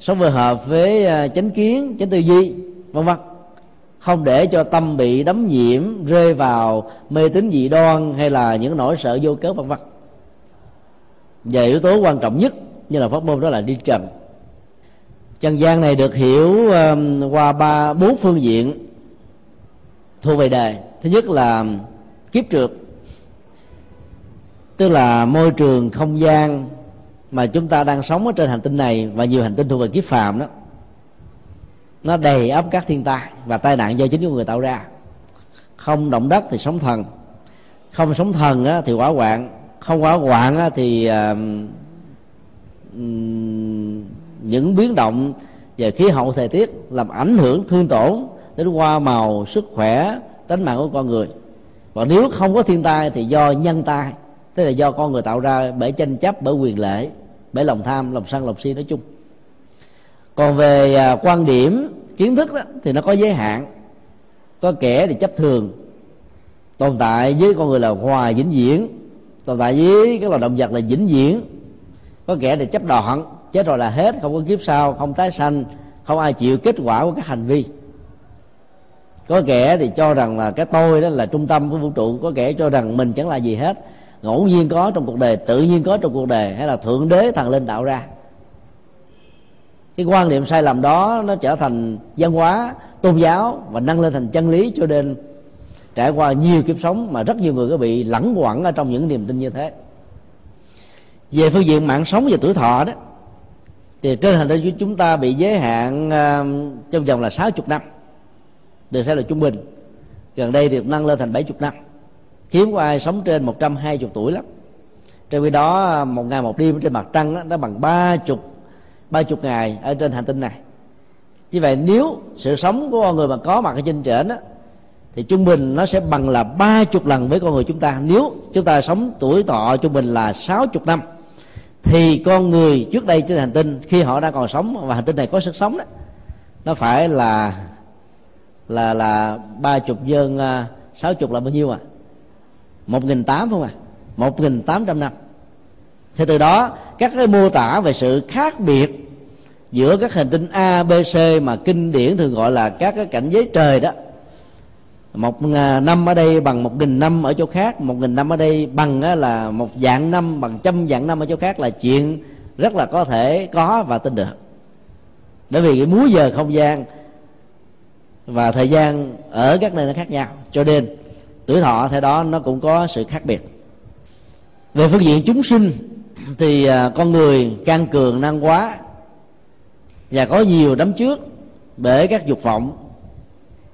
sống phù hợp với à, chánh kiến, chánh tư duy, vân vân. Không để cho tâm bị đấm nhiễm, rơi vào mê tín dị đoan hay là những nỗi sợ vô cớ, vân vân. Và yếu tố quan trọng nhất như là pháp môn đó là đi trần. Chân gian này được hiểu qua ba, bốn phương diện thu về đề. Thứ nhất là kiếp trượt, tức là môi trường không gian mà chúng ta đang sống ở trên hành tinh này và nhiều hành tinh thuộc về kiếp phàm đó nó đầy ắp các thiên tai và tai nạn do chính con người tạo ra. Không động đất thì sóng thần. Không sóng thần á, thì hỏa hoạn. Không hỏa hoạn á, thì uh, những biến động về khí hậu thời tiết làm ảnh hưởng thương tổn đến hoa màu sức khỏe tính mạng của con người. Và nếu không có thiên tai thì do nhân tai tức là do con người tạo ra bởi tranh chấp bởi quyền lệ bởi lòng tham, lòng sân, lòng si nói chung. Còn về à, quan điểm, kiến thức đó, thì nó có giới hạn. Có kẻ thì chấp thường, tồn tại với con người là hòa vĩnh viễn. Tồn tại với các loài động vật là vĩnh viễn. Có kẻ thì chấp đoạn, chết rồi là hết, không có kiếp sau, không tái sanh, không ai chịu kết quả của các hành vi. Có kẻ thì cho rằng là cái tôi đó là trung tâm của vũ trụ, có kẻ cho rằng mình chẳng là gì hết ngẫu nhiên có trong cuộc đời tự nhiên có trong cuộc đời hay là thượng đế thần linh tạo ra. Cái quan niệm sai lầm đó nó trở thành văn hóa tôn giáo và nâng lên thành chân lý cho nên trải qua nhiều kiếp sống mà rất nhiều người có bị lẳng quẩn ở trong những niềm tin như thế. Về phương diện mạng sống và tuổi thọ đó thì trên hành tinh của chúng ta bị giới hạn uh, trong vòng là 60 năm. Được xem là trung bình. Gần đây thì nâng lên thành 70 năm hiếm có ai sống trên 120 tuổi lắm. Trong khi đó một ngày một đêm trên mặt trăng đó, nó bằng ba chục ba chục ngày ở trên hành tinh này. Như vậy nếu sự sống của con người mà có mặt ở trên trển đó, thì trung bình nó sẽ bằng là ba chục lần với con người chúng ta. Nếu chúng ta sống tuổi thọ trung bình là sáu chục năm thì con người trước đây trên hành tinh khi họ đang còn sống và hành tinh này có sức sống đó nó phải là là là ba chục dân à, sáu chục là bao nhiêu à? Một nghìn tám không à? Một nghìn tám trăm năm. Thì từ đó các cái mô tả về sự khác biệt giữa các hành tinh A, B, C mà kinh điển thường gọi là các cái cảnh giới trời đó một à, năm ở đây bằng một nghìn năm ở chỗ khác một nghìn năm ở đây bằng là một dạng năm bằng trăm dạng năm ở chỗ khác là chuyện rất là có thể có và tin được. Bởi vì cái múi giờ không gian và thời gian ở các nơi nó khác nhau. Cho nên tuổi thọ theo đó nó cũng có sự khác biệt. Về phương diện chúng sinh thì à, con người can cường năng quá và có nhiều đấm trước bởi các dục vọng.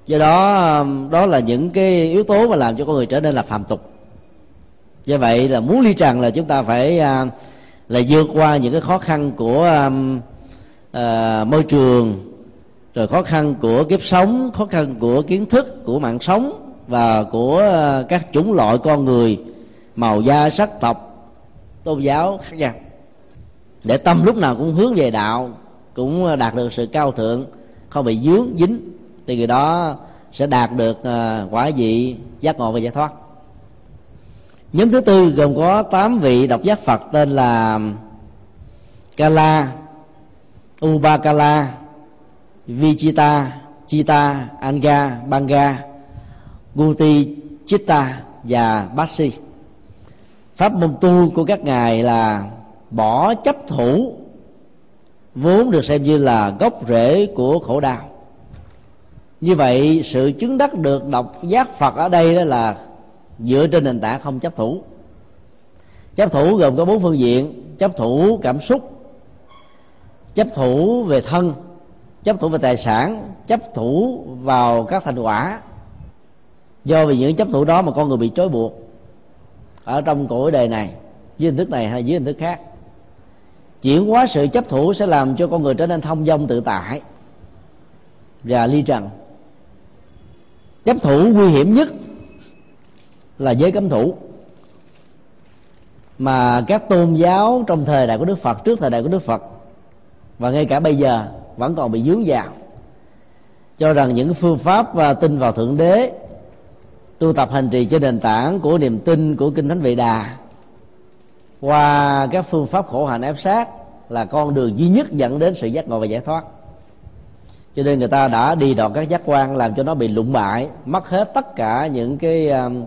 Do đó đó là những cái yếu tố mà làm cho con người trở nên là phàm tục. Do vậy là muốn ly trần là chúng ta phải à, là vượt qua những cái khó khăn của um, uh, môi trường rồi khó khăn của kiếp sống khó khăn của kiến thức của mạng sống và của ờ, các chủng loại con người, màu da, sắc tộc, tôn giáo khác nhau. Để tâm lúc nào cũng hướng về đạo, cũng đạt được sự cao thượng, không bị dướng dính, thì người đó sẽ đạt được ờ, quả vị giác ngộ và giải thoát. Nhóm thứ tư gồm có 8 vị độc giác phật tên là kala, ubakala vichita chita, anga, banga guti, chitta và basi. Pháp môn tu của các ngài là bỏ chấp thủ, vốn được xem như là gốc rễ của khổ đau. Như vậy, sự chứng đắc được độc giác phật ở đây đó là dựa trên nền tảng không chấp thủ. Chấp thủ gồm có bốn phương diện, chấp thủ cảm xúc, chấp thủ về thân, chấp thủ về tài sản, chấp thủ vào các thành quả do vì những chấp thủ đó mà con người bị trói buộc. Ở trong cõi đời này, dưới hình thức này hay dưới hình thức khác, chuyển hóa sự chấp thủ sẽ làm cho con người trở nên thông dong, tự tại và ly trần. Chấp thủ nguy hiểm nhất là giới cấm thủ. Mà các tôn giáo trong thời đại của đức phật, trước thời đại của đức phật, và ngay cả bây giờ vẫn còn bị dướng vào. Cho rằng những phương pháp và tin vào thượng đế tu tập hành trì trên nền tảng của niềm tin của kinh thánh vị đà. Qua các phương pháp khổ hạnh ép sát là con đường duy nhất dẫn đến sự giác ngộ và giải thoát. Cho nên người ta đã đi đọt các giác quan làm cho nó bị lụng bại mất hết tất cả những cái um,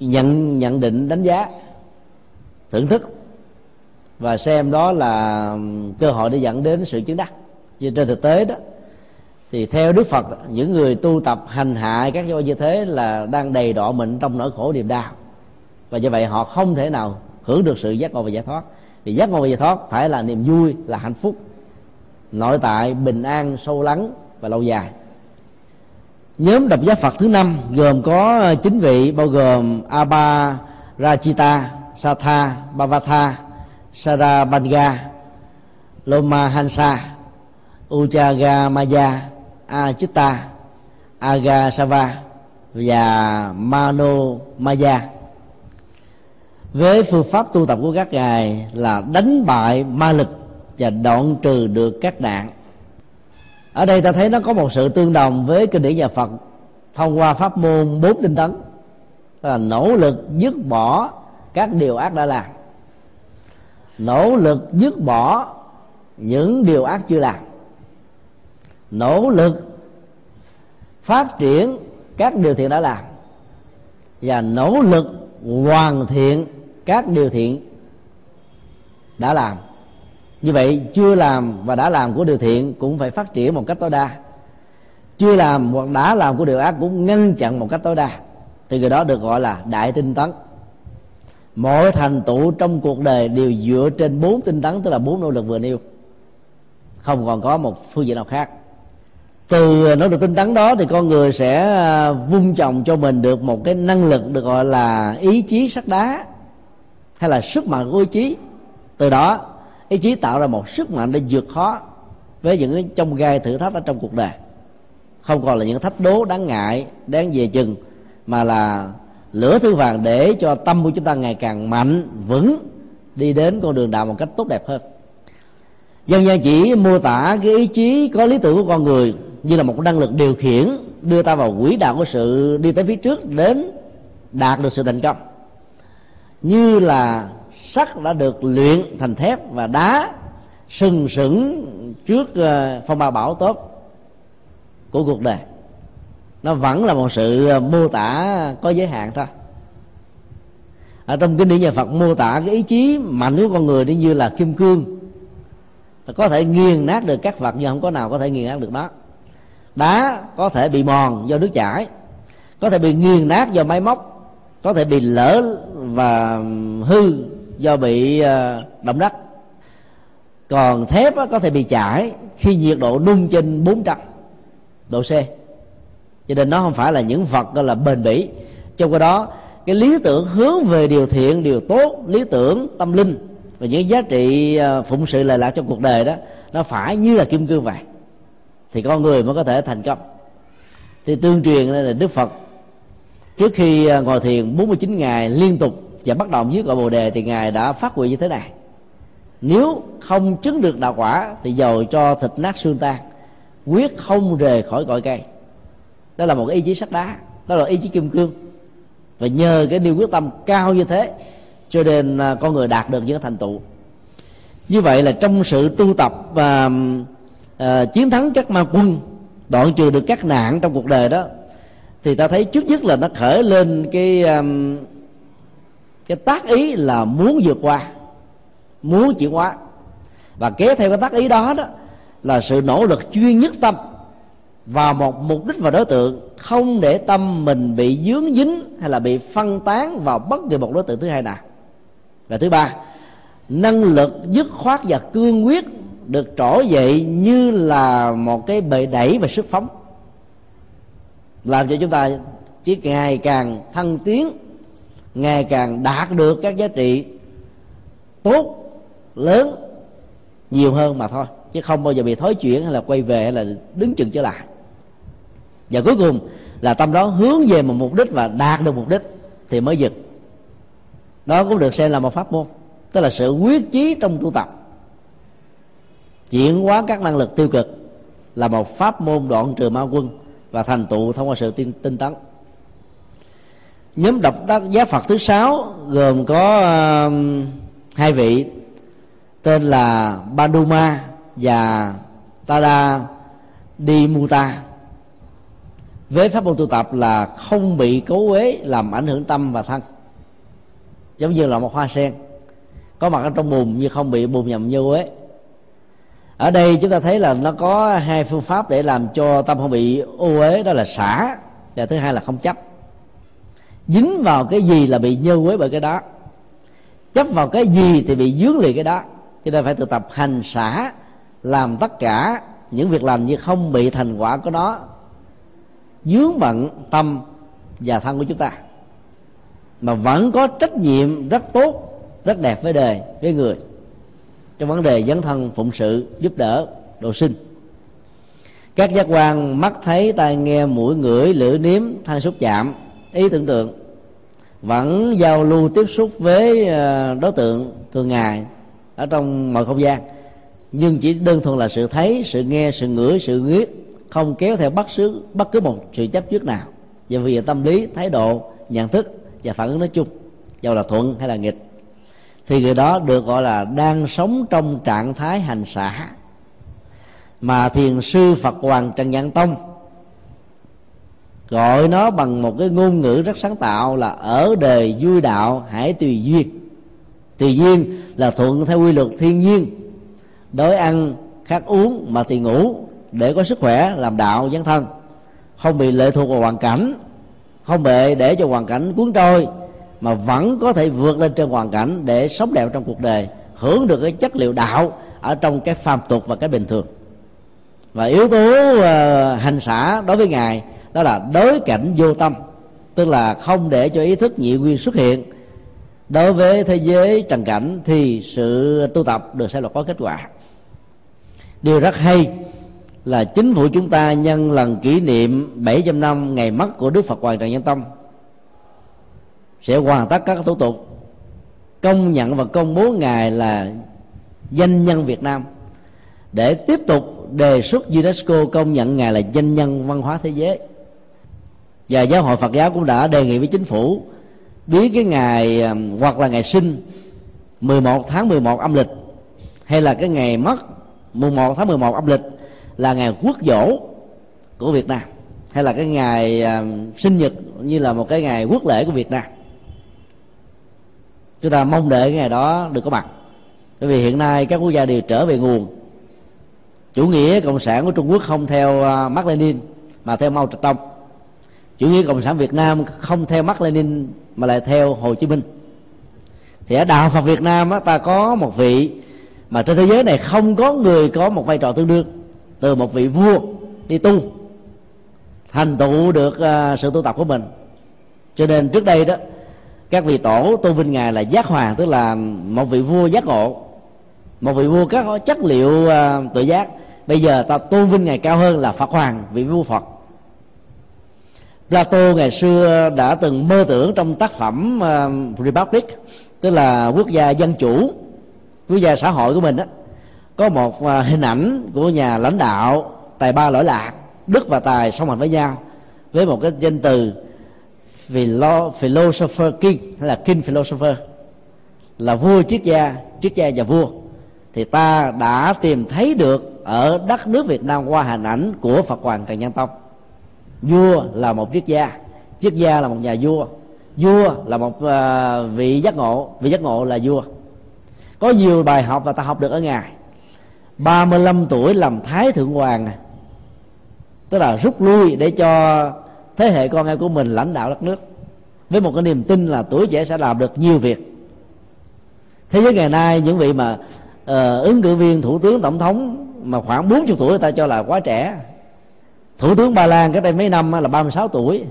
nhận nhận định đánh giá thưởng thức và xem đó là um, cơ hội để dẫn đến sự chứng đắc. Nhưng trên thực tế đó thì theo đức phật, những người tu tập hành hạ các do như thế là đang đầy đọ mình trong nỗi khổ niềm đau. Và như vậy họ không thể nào hưởng được sự giác ngộ và giải thoát. Vì giác ngộ và giải thoát phải là niềm vui, là hạnh phúc, nội tại, bình an, sâu lắng và lâu dài. Nhóm độc giác phật thứ năm gồm có chín vị, bao gồm Abba Rajita Satha, Bhavatha Sarabanga Loma Hansa Uchagamaya Achitta Agasava và Mano Maya với phương pháp tu tập của các ngài là đánh bại ma lực và đoạn trừ được các nạn ở đây ta thấy nó có một sự tương đồng với kinh điển nhà Phật thông qua pháp môn bốn tinh tấn là nỗ lực dứt bỏ các điều ác đã làm. Nỗ lực dứt bỏ những điều ác chưa làm nỗ lực phát triển các điều thiện đã làm và nỗ lực hoàn thiện các điều thiện đã làm. Như vậy, chưa làm và đã làm của điều thiện cũng phải phát triển một cách tối đa. Chưa làm hoặc đã làm của điều ác cũng ngăn chặn một cách tối đa. Thì người đó được gọi là đại tinh tấn. Mọi thành tựu trong cuộc đời đều dựa trên bốn tinh tấn, tức là bốn nỗ lực vừa nêu. Không còn có một phương diện nào khác từ ờ, nỗ lực tinh tấn đó thì con người sẽ ờ, vung trồng cho mình được một cái năng lực được gọi là ý chí sắt đá, hay là sức mạnh của ý chí. Từ đó, ý chí tạo ra một sức mạnh để vượt khó với những cái trong gai thử thách ở trong cuộc đời. Không còn là những thách đố đáng ngại, đáng về chừng, mà là lửa thứ vàng để cho tâm của chúng ta ngày càng mạnh, vững, đi đến con đường đạo một cách tốt đẹp hơn. Dân gian chỉ mô tả cái ý chí có lý tưởng của con người như là một năng lực điều khiển đưa ta vào quỹ đạo của sự đi tới phía trước đến đạt được sự thành công. Như là sắt đã được luyện thành thép và đá sừng sững trước ờ, phong ba bão tốt của cuộc đời. Nó vẫn là một sự ờ, mô tả có giới hạn thôi. Ở trong kinh điển nhà Phật mô tả cái ý chí mạnh của con người đi như là kim cương, có thể nghiền nát được các vật nhưng không có nào có thể nghiền nát được nó đá có thể bị mòn do nước chảy, có thể bị nghiền nát do máy móc, có thể bị lỡ và hư do bị ờ, động đất. Còn thép có thể bị chảy khi nhiệt độ nung trên 400 độ C. Cho nên nó không phải là những vật gọi là bền bỉ. Trong cái đó, cái lý tưởng hướng về điều thiện, điều tốt, lý tưởng tâm linh và những giá trị ờ, phụng sự lệ lạc trong cuộc đời đó, nó phải như là kim cương vậy thì con người mới có thể thành công. Thì tương truyền là đức phật. Trước khi à, ngồi thiền 49 ngày liên tục và bắt đầu dưới cội bồ đề thì ngài đã phát nguyện như thế này. Nếu không chứng được đạo quả thì dầu cho thịt nát xương tan, quyết không rời khỏi cội cây. Đó là một ý chí sắt đá, đó là ý chí kim cương. Và nhờ cái điều quyết tâm cao như thế cho nên à, con người đạt được những thành tựu. Như vậy là trong sự tu tập và à, chiến thắng các ma quân đoạn trừ được các nạn trong cuộc đời đó thì ta thấy trước nhất là nó khởi lên cái um, cái tác ý là muốn vượt qua muốn chuyển hóa. Và kéo theo cái tác ý đó đó là sự nỗ lực chuyên nhất tâm vào một mục đích và đối tượng không để tâm mình bị dướng dính hay là bị phân tán vào bất kỳ một đối tượng thứ hai nào. Và thứ ba năng lực dứt khoát và cương quyết được trỗi dậy như là một cái bệ đẩy và sức phóng, làm cho chúng ta chỉ ngày càng thăng tiến, ngày càng đạt được các giá trị tốt, lớn, nhiều hơn mà thôi, chứ không bao giờ bị thối chuyển hay là quay về hay là đứng chừng trở lại. Và cuối cùng là tâm đó hướng về một mục đích và đạt được mục đích thì mới dừng. Đó cũng được xem là một pháp môn, tức là sự quyết chí trong tu tập chuyển hóa các năng lực tiêu cực là một pháp môn đoạn trừ ma quân và thành tựu thông qua sự tinh, tinh tấn. Nhóm độc tác giá phật thứ sáu gồm có uh, hai vị tên là Banduma và Tada Dimuta với pháp môn tu tập là không bị cấu uế làm ảnh hưởng tâm và thân giống như là một hoa sen có mặt ở trong bùn nhưng không bị bùn nhầm như ấy ở đây chúng ta thấy là nó có hai phương pháp để làm cho tâm không bị ô uế, đó là xả, và thứ hai là không chấp. Dính vào cái gì là bị nhơ quế bởi cái đó. Chấp vào cái gì thì bị dướng liền cái đó. Cho nên phải tự tập hành xả, làm tất cả những việc làm như không bị thành quả của nó, dướng bận tâm và thân của chúng ta. Mà vẫn có trách nhiệm rất tốt, rất đẹp với đời, với người trong vấn đề dấn thân phụng sự giúp đỡ độ sinh. Các giác quan mắt thấy tai nghe mũi ngửi lưỡi nếm thân xúc chạm, ý tưởng tượng, vẫn giao lưu tiếp xúc với ờ, đối tượng thường ngày ở trong mọi không gian. Nhưng chỉ đơn thuần là sự thấy, sự nghe, sự ngửi, sự nghiết không kéo theo bất cứ bất cứ một sự chấp trước nào. Và vì tâm lý, thái độ, nhận thức và phản ứng nói chung dầu là thuận hay là nghịch thì người đó được gọi là đang sống trong trạng thái hành xả. Mà thiền sư phật hoàng trần nhạn tông gọi nó bằng một cái ngôn ngữ rất sáng tạo là ở đời vui đạo hãy tùy duyên. Tùy duyên là thuận theo quy luật thiên nhiên đói ăn, khát uống mà thì ngủ, để có sức khỏe, làm đạo dân thân. Không bị lệ thuộc vào hoàn cảnh, không bị để cho hoàn cảnh cuốn trôi mà vẫn có thể vượt lên trên hoàn cảnh để sống đẹp trong cuộc đời hưởng được cái chất liệu đạo ở trong cái phàm tục và cái bình thường. Và yếu tố uh, hành xả đối với ngài đó là đối cảnh vô tâm tức là không để cho ý thức nhị nguyên xuất hiện. Đối với thế giới trần cảnh thì sự tu tập được sẽ là có kết quả. Điều rất hay là chính phủ chúng ta nhân lần kỷ niệm 700 năm ngày mất của Đức Phật Hoàng Trần Nhân Tông sẽ hoàn tất các thủ tục. Công nhận và công bố ngài là danh nhân Việt Nam. Để tiếp tục đề xuất UNESCO công nhận ngài là danh nhân văn hóa thế giới. Và giáo hội Phật giáo cũng đã đề nghị với chính phủ biến cái ngày hoặc là ngày sinh 11 tháng 11 âm lịch, hay là cái ngày mất mùng 1 tháng 11 âm lịch là ngày quốc dỗ của Việt Nam, hay là cái ngày sinh nhật như là một cái ngày quốc lễ của Việt Nam chúng ta mong đợi cái ngày đó được có mặt. Bởi vì hiện nay các quốc gia đều trở về nguồn. Chủ nghĩa cộng sản của trung quốc không theo uh, mark lenin mà theo mao trạch đông chủ nghĩa cộng sản việt nam không theo mark lenin mà lại theo hồ chí minh. Thì ở đạo phật việt nam á, ta có một vị mà trên thế giới này không có người có một vai trò tương đương. Từ một vị vua đi tu thành tựu được à, sự tu tập của mình. Cho nên trước đây đó các vị tổ tôn vinh ngài là giác hoàng tức là một vị vua giác ngộ. Một vị vua các chất liệu uh, tự giác. Bây giờ ta tôn vinh ngài cao hơn là phật hoàng vị vua phật. Plato ngày xưa đã từng mơ tưởng trong tác phẩm uh, Republic tức là quốc gia dân chủ quốc gia xã hội của mình đó có một uh, hình ảnh của nhà lãnh đạo tài ba lỗi lạc đức và tài song hành với nhau với một cái danh từ philosopher king hay là king philosopher là vua triết gia triết gia và vua. Thì ta đã tìm thấy được ở đất nước Việt Nam qua hình ảnh của Phật Hoàng Trần Nhân Tông. Vua là một triết gia triết gia là một nhà vua. Vua là một uh, vị giác ngộ vị giác ngộ là vua. Có nhiều bài học mà ta học được ở ngài. 35 tuổi làm thái thượng hoàng tức là rút lui để cho thế hệ con em của mình lãnh đạo đất nước. Với một cái niềm tin là tuổi trẻ sẽ làm được nhiều việc. Thế giới ngày nay những vị mà uh, ứng cử viên thủ tướng tổng thống mà khoảng 40 tuổi người ta cho là quá trẻ. Thủ tướng ba lan cách đây mấy năm là 36 tuổi.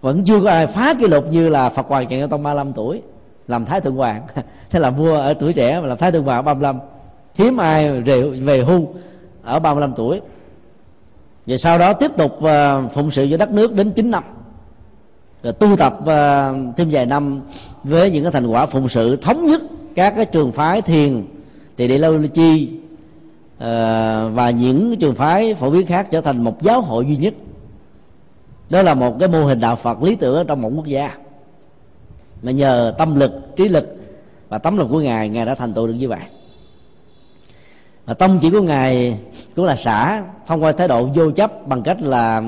Vẫn chưa có ai phá kỷ lục như là phật hoàng trần nhân tông 35 tuổi làm thái thượng hoàng. Thế là vua ở tuổi trẻ mà làm thái thượng hoàng ở 35 hiếm ai về, về hưu ở 35 tuổi và sau đó tiếp tục uh, phụng sự cho đất nước đến 9 năm. Rồi tu tập uh, thêm vài năm với những cái thành quả phụng sự thống nhất các cái trường phái thiền thì địa lâu chi uh, và những trường phái phổ biến khác trở thành một giáo hội duy nhất. Đó là một cái mô hình đạo phật lý tưởng ở trong một quốc gia. Mà nhờ tâm lực trí lực và tấm lòng của ngài ngài đã thành tựu được như vậy và tâm chỉ của ngài cũng là xả, thông qua thái độ vô chấp bằng cách là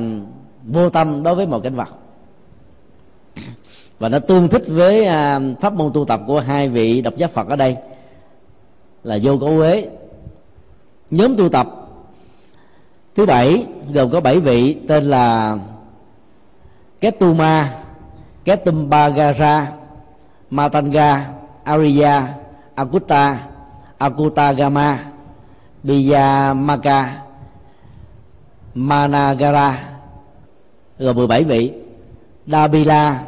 vô tâm đối với mọi cảnh vật. Và nó tương thích với à, pháp môn tu tập của hai vị độc giác phật ở đây, là vô cấu uế. Nhóm tu tập thứ bảy gồm có bảy vị tên là Ketuma, Ketumbagara, Matanga Ariya Akuta, Akutagama Biyamaka Managara, gồm 17 vị. Dabila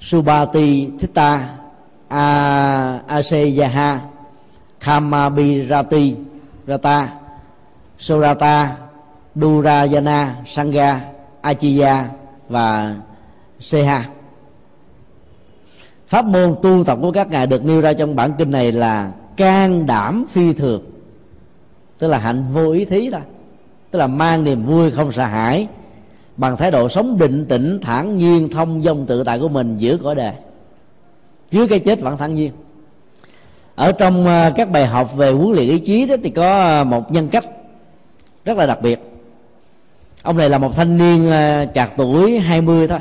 Subati Thita, A, Aseyaha Kamabirati Rata, Surata, Durayana, Sangha, Achiya và Seha. Pháp môn tu tập của các ngài được nêu ra trong bản kinh này là can đảm phi thường tức là hạnh vô ý thí đó tức là mang niềm vui không sợ hãi. Bằng thái độ sống định tĩnh, thản nhiên, thông dong tự tại của mình giữa cõi đề. Dưới cái chết vẫn thản nhiên. Ở trong ờ, các bài học về huấn luyện ý chí đó thì có một nhân cách rất là đặc biệt. Ông này là một thanh niên ờ, chạc tuổi 20 thôi.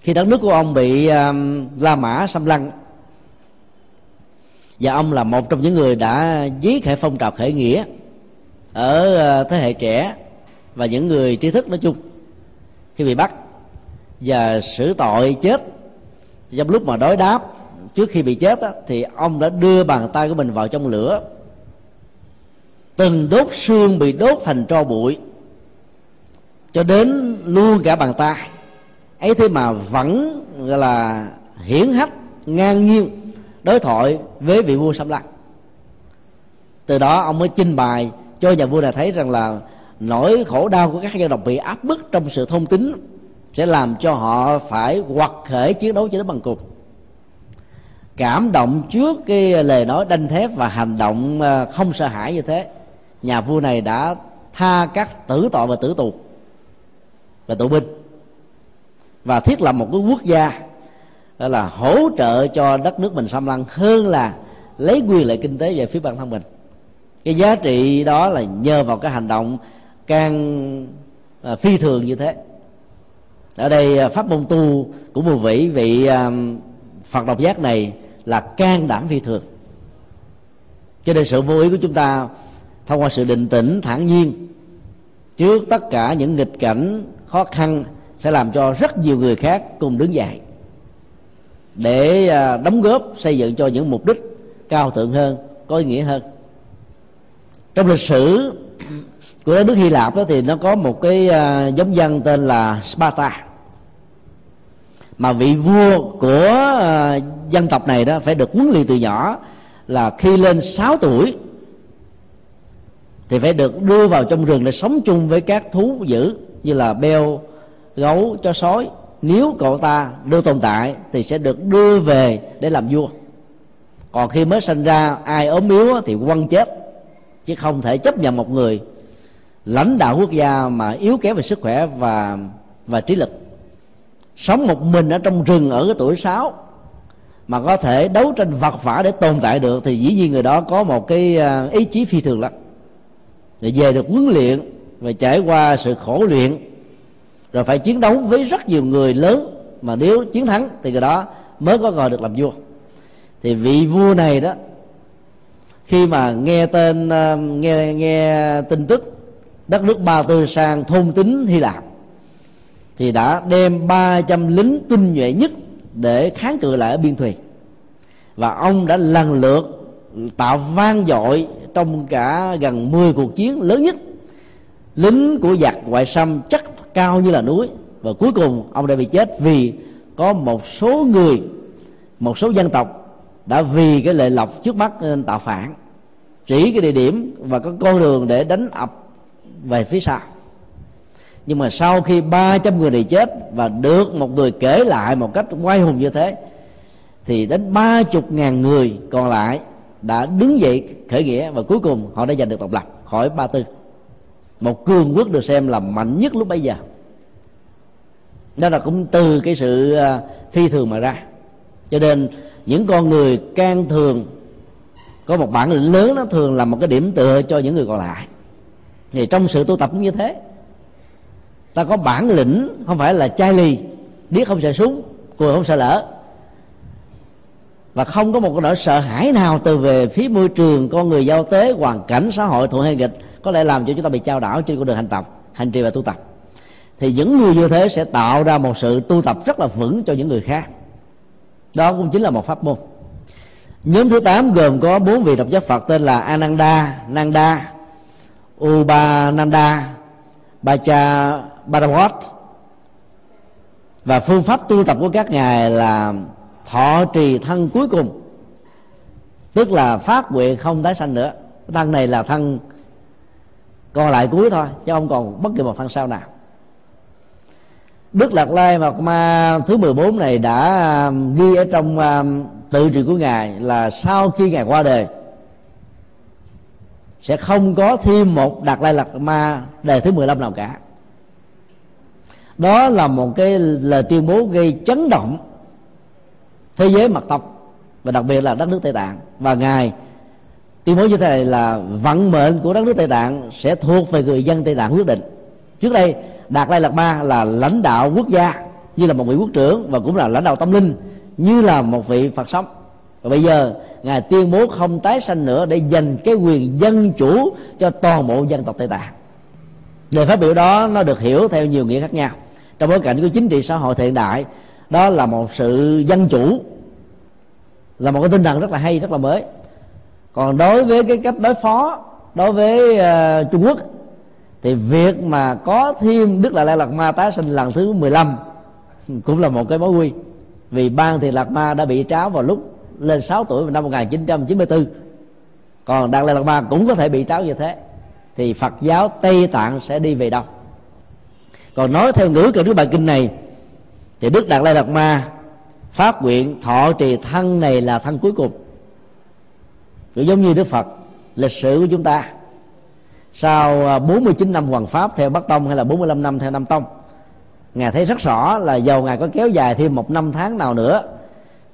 Khi đất nước của ông bị La Mã xâm lăng và ông là một trong những người đã viết hệ phong trào khởi nghĩa ở ờ, thế hệ trẻ và những người trí thức nói chung khi bị bắt và xử tội chết. Trong lúc mà đối đáp trước khi bị chết á, thì ông đã đưa bàn tay của mình vào trong lửa. Từng đốt xương bị đốt thành tro bụi cho đến luôn cả bàn tay. Ấy thế mà vẫn gọi là hiển hách ngang nhiên đối thoại với vị vua xâm lăng từ đó, ông mới trình bày cho nhà vua này thấy rằng là nỗi khổ đau của các dân tộc bị áp bức trong sự thông tính sẽ làm cho họ phải hoặc khởi chiến đấu cho đến bằng cùng. Cảm động trước cái lời nói đanh thép và hành động ờ, không sợ hãi như thế, nhà vua này đã tha các tử tội và tử tù và tù binh. Và thiết lập một cái quốc gia đó là hỗ trợ cho đất nước mình xâm lăng hơn là lấy quyền lợi kinh tế về phía bản thân mình. Cái giá trị đó là nhờ vào cái hành động can à, phi thường như thế. Ở đây à, pháp môn tu của một vị vị à, phật độc giác này là can đảm phi thường. Cho nên sự vô ý của chúng ta thông qua sự định tĩnh thản nhiên trước tất cả những nghịch cảnh khó khăn sẽ làm cho rất nhiều người khác cùng đứng dậy để à, đóng góp xây dựng cho những mục đích cao thượng hơn, có ý nghĩa hơn. Trong lịch sử của đất nước Hy Lạp đó thì nó có một cái à, giống dân tên là Sparta. Mà vị vua của à, dân tộc này đó phải được huấn luyện từ nhỏ là khi lên 6 tuổi thì phải được đưa vào trong rừng để sống chung với các thú dữ như là beo, gấu, chó sói nếu cậu ta đưa tồn tại thì sẽ được đưa về để làm vua. Còn khi mới sinh ra, ai ốm yếu thì quăng chết, chứ không thể chấp nhận một người lãnh đạo quốc gia mà yếu kém về sức khỏe và và trí lực. Sống một mình ở trong rừng ở cái tuổi sáu mà có thể đấu tranh vật vả để tồn tại được thì dĩ nhiên người đó có một cái à, ý chí phi thường lắm. Để về được huấn luyện và trải qua sự khổ luyện rồi phải chiến đấu với rất nhiều người lớn, mà nếu chiến thắng thì người đó mới có gọi được làm vua. Thì vị vua này đó, khi mà nghe tên ờ, nghe nghe tin tức đất nước ba tư sang thôn tính hy lạp, thì đã đem 300 lính tinh nhuệ nhất để kháng cự lại ở biên thùy. Và ông đã lần lượt tạo vang dội trong cả gần 10 cuộc chiến lớn nhất lính của giặc ngoại xâm chắc cao như là núi. Và cuối cùng, ông đã bị chết vì có một số người, một số dân tộc đã vì cái lệ lộc trước mắt nên tạo phản, chỉ cái địa điểm và có con đường để đánh ập về phía sau. Nhưng mà sau khi 300 người này chết và được một người kể lại một cách quay hùng như thế, thì đến ba chục ngàn người còn lại đã đứng dậy khởi nghĩa và cuối cùng họ đã giành được độc lập khỏi ba tư một cường quốc được xem là mạnh nhất lúc bấy giờ. Đó là cũng từ cái sự à, phi thường mà ra. Cho nên những con người can thường, có một bản lĩnh lớn nó thường là một cái điểm tựa cho những người còn lại. Thì trong sự tu tập cũng như thế. Ta có bản lĩnh, không phải là chai lì, điếc không sợ súng cùi không sợ lỡ và không có một cái nỗi sợ hãi nào từ về phía môi trường, con người giao tế, hoàn cảnh, xã hội thuận hay nghịch. Có lẽ làm cho chúng ta bị trao đảo trên con đường hành tập, hành trì và tu tập. Thì những người như thế sẽ tạo ra một sự tu tập rất là vững cho những người khác. Đó cũng chính là một pháp môn. Nhóm thứ 8 gồm có bốn vị độc giác phật tên là ananda, nanda ubananda bacha badawat và phương pháp tu tập của các ngài là thọ trì thân cuối cùng. Tức là phát nguyện không tái sanh nữa. Thân này là thân còn lại cuối thôi, chứ không còn bất kỳ một thân sau nào. Đức Lạc Lai Mật Ma thứ 14 này đã um, ghi ở trong um, tự truyện của Ngài là sau khi Ngài qua đời, sẽ không có thêm một Đạt Lai Lạc Ma đời thứ 15 nào cả. Đó là một cái lời tuyên bố gây chấn động thế giới mật tộc, và đặc biệt là đất nước tây tạng. Và ngài tuyên bố như thế này là vận mệnh của đất nước tây tạng sẽ thuộc về người dân tây tạng quyết định. Trước đây, đạt lai lạt ma là lãnh đạo quốc gia, như là một vị quốc trưởng và cũng là lãnh đạo tâm linh, như là một vị phật sống. Và bây giờ, ngài tuyên bố không tái sanh nữa để dành cái quyền dân chủ cho toàn bộ dân tộc tây tạng. Lời phát biểu đó nó được hiểu theo nhiều nghĩa khác nhau. Trong bối cảnh của chính trị xã hội hiện đại đó là một sự dân chủ. Là một cái tinh thần rất là hay rất là mới. Còn đối với cái cách đối phó đối với uh, Trung Quốc thì việc mà có thêm Đức là Lai Lạt Ma tái sinh lần thứ 15 cũng là một cái mối nguy. Vì ban thì Lạt Ma đã bị tráo vào lúc lên 6 tuổi vào năm 1994 còn Đạt Lai Lạt Ma cũng có thể bị tráo như thế. Thì Phật giáo Tây Tạng sẽ đi về đâu. Còn nói theo ngữ của Đức bài kinh này thì Đức Đạt Lai Lạt Ma phát nguyện thọ trì thân này là thân cuối cùng. Cũng giống như Đức Phật, lịch sử của chúng ta. Sau à, 49 năm hoàng pháp theo Bắc Tông hay là 45 năm theo Nam Tông, Ngài thấy rất rõ là dầu Ngài có kéo dài thêm một năm tháng nào nữa,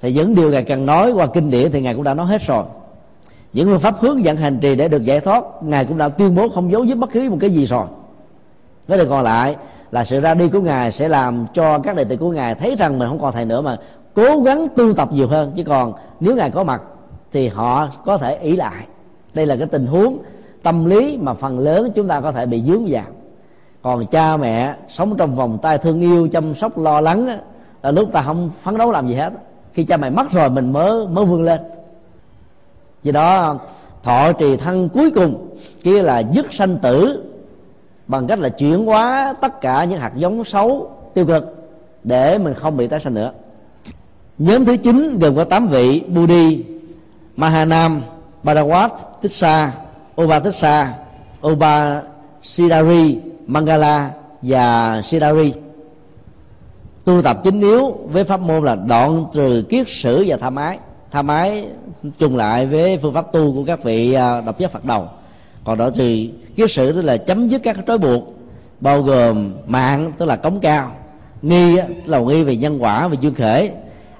Thì những điều Ngài cần nói qua kinh điển thì Ngài cũng đã nói hết rồi. Những phương pháp hướng dẫn hành trì để được giải thoát, Ngài cũng đã tuyên bố không giấu giếm bất cứ một cái gì rồi. Với điều còn lại là sự ra đi của Ngài sẽ làm cho các đệ tử của Ngài thấy rằng mình không còn thầy nữa mà cố gắng tu tập nhiều hơn. Chứ còn nếu Ngài có mặt thì họ có thể ý lại. Đây là cái tình huống tâm lý mà phần lớn chúng ta có thể bị dướng vào. Còn cha mẹ sống trong vòng tay thương yêu, chăm sóc, lo lắng là lúc ta không phấn đấu làm gì hết. Khi cha mẹ mất rồi mình mới mới vươn lên. Vì đó, thọ trì thân cuối cùng, kia là dứt sanh tử bằng cách là chuyển hóa tất cả những hạt giống xấu, tiêu cực để mình không bị tái sanh nữa. Nhóm thứ chín gồm có tám vị Budi Mahanam Badawat Tissa Oba Tissa Oba Sidari Mangala và Sidari tu tập chính yếu với pháp môn là đoạn trừ kiết sử và tham ái tham ái trùng lại với phương pháp tu của các vị à, độc giác phật đầu còn đó thì kiết sử tức là chấm dứt các trói buộc bao gồm mạng tức là cống cao nghi là nghi về nhân quả về duyên khể.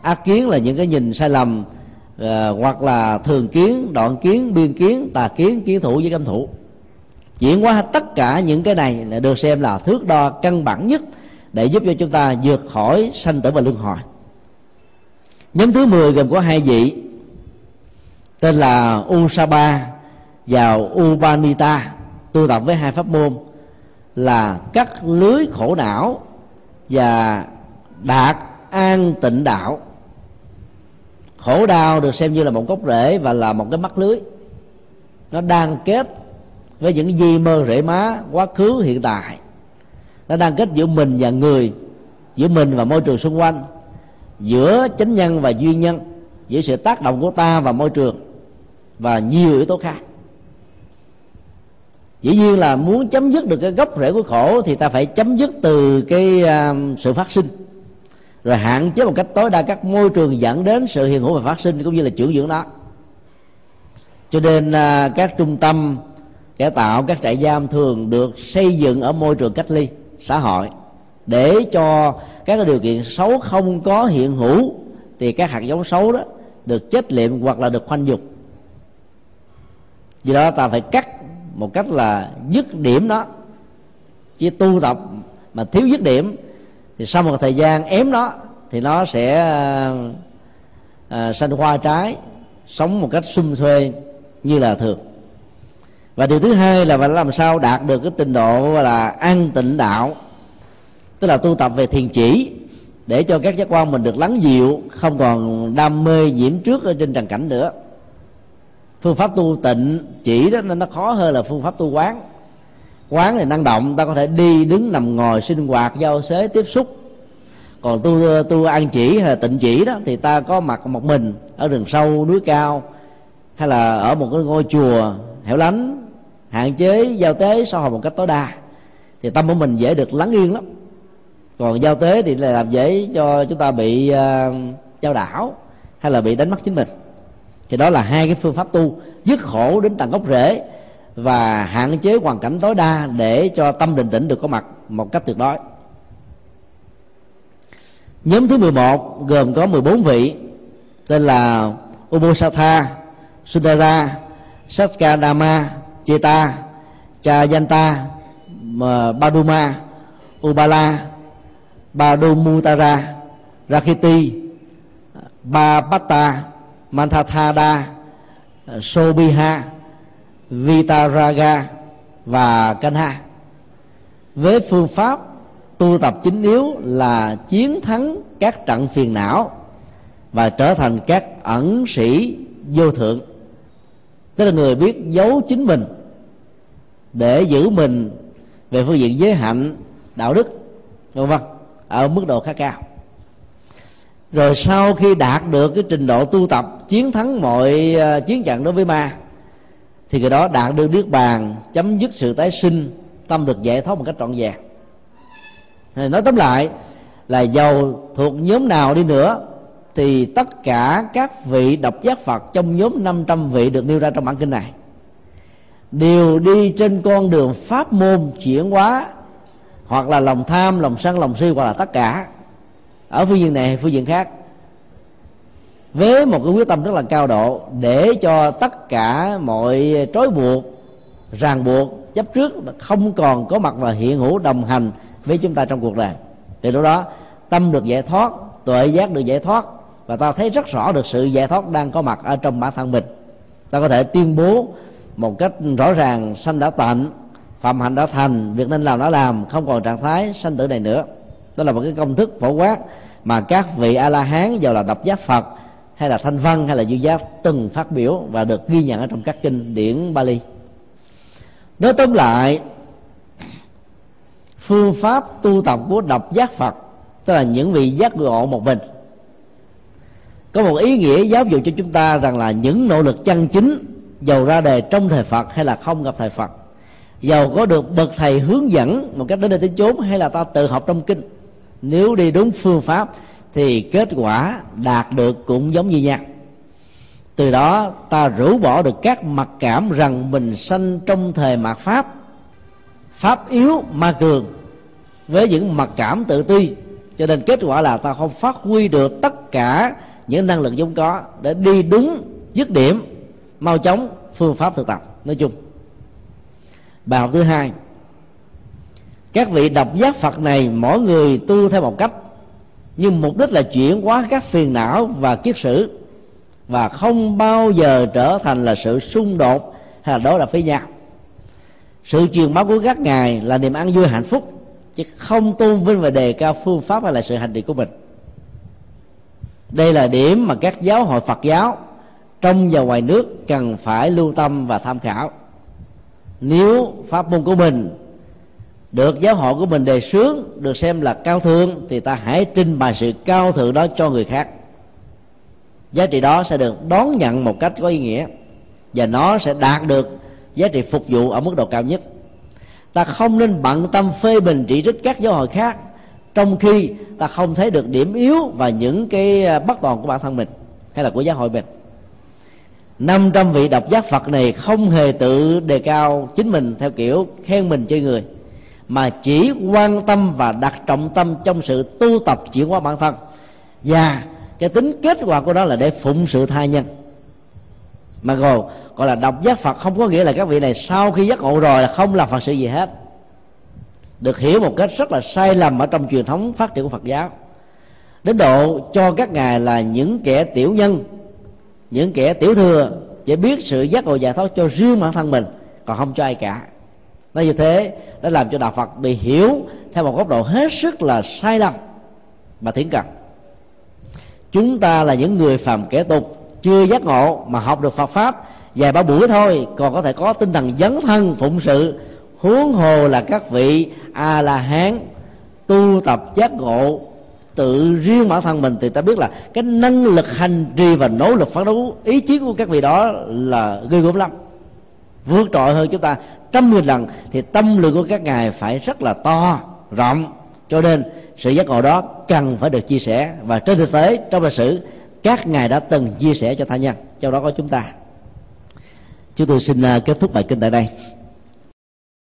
Ác kiến là những cái nhìn sai lầm uh, hoặc là thường kiến đoạn kiến biên kiến tà kiến kiến thủ với cấm thủ. Chuyển qua tất cả những cái này là được xem là thước đo căn bản nhất để giúp cho chúng ta vượt khỏi sanh tử và luân hồi. Nhóm thứ 10 gồm có hai vị tên là Usaba vào Upanita. Tu tập với hai pháp môn là cắt lưới khổ não và đạt an tịnh đạo. Khổ đau được xem như là một gốc rễ và là một cái mắt lưới. Nó đang kết với những di mơ rễ má quá khứ, hiện tại. Nó đang kết giữa mình và người, giữa mình và môi trường xung quanh, giữa chánh nhân và duyên nhân, giữa sự tác động của ta và môi trường và nhiều yếu tố khác dĩ nhiên là muốn chấm dứt được cái gốc rễ của khổ thì ta phải chấm dứt từ cái uh, sự phát sinh. Rồi hạn chế một cách tối đa các môi trường dẫn đến sự hiện hữu và phát sinh cũng như là trưởng dưỡng đó cho nên uh, các trung tâm cải tạo các trại giam thường được xây dựng ở môi trường cách ly xã hội. Để cho các điều kiện xấu không có hiện hữu thì các hạt giống xấu đó được chết liệm hoặc là được khoanh dục vì đó ta phải cắt một cách là dứt điểm đó. Chỉ tu tập mà thiếu dứt điểm thì sau một thời gian ém nó thì nó sẽ à, sanh hoa trái sống một cách xung xuê như là thường. Và điều thứ hai là phải làm sao đạt được cái trình độ là an tịnh đạo. Tức là tu tập về thiền chỉ để cho các giác quan mình được lắng dịu không còn đam mê nhiễm trước ở trên trần cảnh nữa phương pháp tu tịnh chỉ đó nên nó khó hơn là phương pháp tu quán. Quán thì năng động ta có thể đi đứng nằm ngồi sinh hoạt giao xế tiếp xúc. Còn tu tu ăn chỉ hay là tịnh chỉ đó thì ta có mặt một mình ở rừng sâu núi cao hay là ở một cái ngôi chùa hẻo lánh hạn chế giao tế xã hội một cách tối đa. Thì tâm của mình dễ được lắng yên lắm. Còn giao tế thì là làm dễ cho chúng ta bị à, uh, trao đảo hay là bị đánh mất chính mình thì đó là hai cái phương pháp tu dứt khổ đến tận gốc rễ và hạn chế hoàn cảnh tối đa để cho tâm định tĩnh được có mặt một cách tuyệt đối. Nhóm thứ 11 gồm có 14 vị tên là Ubosatha, Sundara, Satkadama, Cheta, Chayanta, Baduma, Ubala, Badumutara, Rakiti, Bapata, Mantathada, Sobiha, Vitaraga và Kanha. Với phương pháp tu tập chính yếu là chiến thắng các trận phiền não và trở thành các ẩn sĩ vô thượng. Tức là người biết giấu chính mình để giữ mình về phương diện giới hạnh đạo đức vân vân ở mức độ khá cao rồi sau khi đạt được cái trình độ tu tập, chiến thắng mọi ờ, chiến trận đối với ma, thì cái đó đạt được niết bàn, chấm dứt sự tái sinh, tâm được giải thoát một cách trọn vẹn. Nói tóm lại là giàu thuộc nhóm nào đi nữa, thì tất cả các vị độc giác Phật trong nhóm 500 vị được nêu ra trong bản kinh này. Đều đi trên con đường pháp môn chuyển hóa, hoặc là lòng tham, lòng sân, lòng si, hoặc là tất cả ở phương diện này phương diện khác. Với một cái quyết tâm rất là cao độ để cho tất cả mọi trói buộc, ràng buộc, chấp trước không còn có mặt và hiện hữu đồng hành với chúng ta trong cuộc đời. Thì lúc đó, tâm được giải thoát, tuệ giác được giải thoát và ta thấy rất rõ được sự giải thoát đang có mặt ở trong bản thân mình. Ta có thể tuyên bố một cách rõ ràng, sanh đã tận phạm hạnh đã thành, việc nên làm đã làm, không còn trạng thái sanh tử này nữa đó là một cái công thức phổ quát mà các vị a la hán giàu là độc giác phật, hay là thanh văn, hay là dư giác từng phát biểu và được ghi nhận ở trong các kinh điển Bali. Nói tóm lại, phương pháp tu tập của độc giác Phật, tức là những vị giác ngộ một mình, có một ý nghĩa giáo dục cho chúng ta rằng là những nỗ lực chân chính, giàu ra đề trong thời Phật hay là không gặp thời Phật, giàu có được bậc thầy hướng dẫn một cách đến đây tới chốn hay là ta tự học trong kinh nếu đi đúng phương pháp, thì kết quả đạt được cũng giống như nhau. Từ đó, ta rũ bỏ được các mặc cảm rằng mình sanh trong thời mạt pháp. Pháp yếu ma cường, với những mặc cảm tự ti. Cho nên kết quả là ta không phát huy được tất cả những năng lực vốn có để đi đúng dứt điểm, mau chóng phương pháp thực tập. Nói chung, bài học thứ hai các vị đọc giác phật này, mỗi người tu theo một cách. Nhưng mục đích là chuyển hóa các phiền não và kiết sử. Và không bao giờ trở thành là sự xung đột hay là đối lập với nhau. Sự truyền bá của các ngài là niềm ăn vui hạnh phúc, chứ không tôn vinh và đề cao phương pháp hay là sự hành trì của mình. Đây là điểm mà các giáo hội phật giáo trong và ngoài nước cần phải lưu tâm và tham khảo. Nếu pháp môn của mình được giáo hội của mình đề xướng, được xem là cao thượng, thì ta hãy trình bày sự cao thượng đó cho người khác. Giá trị đó sẽ được đón nhận một cách có ý nghĩa, và nó sẽ đạt được giá trị phục vụ ở mức độ cao nhất. Ta không nên bận tâm phê bình chỉ trích các giáo hội khác, trong khi ta không thấy được điểm yếu và những cái à, bất toàn của bản thân mình hay là của giáo hội mình. 500 vị độc giác Phật này không hề tự đề cao chính mình theo kiểu khen mình chơi người mà chỉ quan tâm và đặt trọng tâm trong sự tu tập chuyển hóa bản thân. Và cái tính kết quả của đó là để phụng sự tha nhân. Mà gồm gọi là độc giác phật không có nghĩa là các vị này sau khi giác ngộ rồi là không làm phật sự gì hết. Được hiểu một cách rất là sai lầm ở trong truyền thống phát triển của phật giáo. Đến độ cho các ngài là những kẻ tiểu nhân, những kẻ tiểu thừa, chỉ biết sự giác ngộ giải thoát cho riêng bản thân mình, còn không cho ai cả nói như thế đã làm cho đạo phật bị hiểu theo một góc độ hết sức là sai lầm mà thiển cần. Chúng ta là những người phàm kẻ tục, chưa giác ngộ mà học được phật pháp, vài ba buổi thôi, còn có thể có tinh thần dấn thân phụng sự, huống hồ là các vị a la hán tu tập giác ngộ tự riêng bản thân mình, thì ta biết là cái năng lực hành trì và nỗ lực phấn đấu, ý chí của các vị đó là ghê gớm lắm. Vượt trội hơn chúng ta trăm nghìn lần thì tâm lượng của các ngài phải rất là to, rộng. Cho nên sự giác ngộ đó cần phải được chia sẻ. Và trên thực tế, trong lịch sử, các ngài đã từng chia sẻ cho tha nhân. Trong đó có chúng ta. Chúng tôi xin à, kết thúc bài kinh tại đây.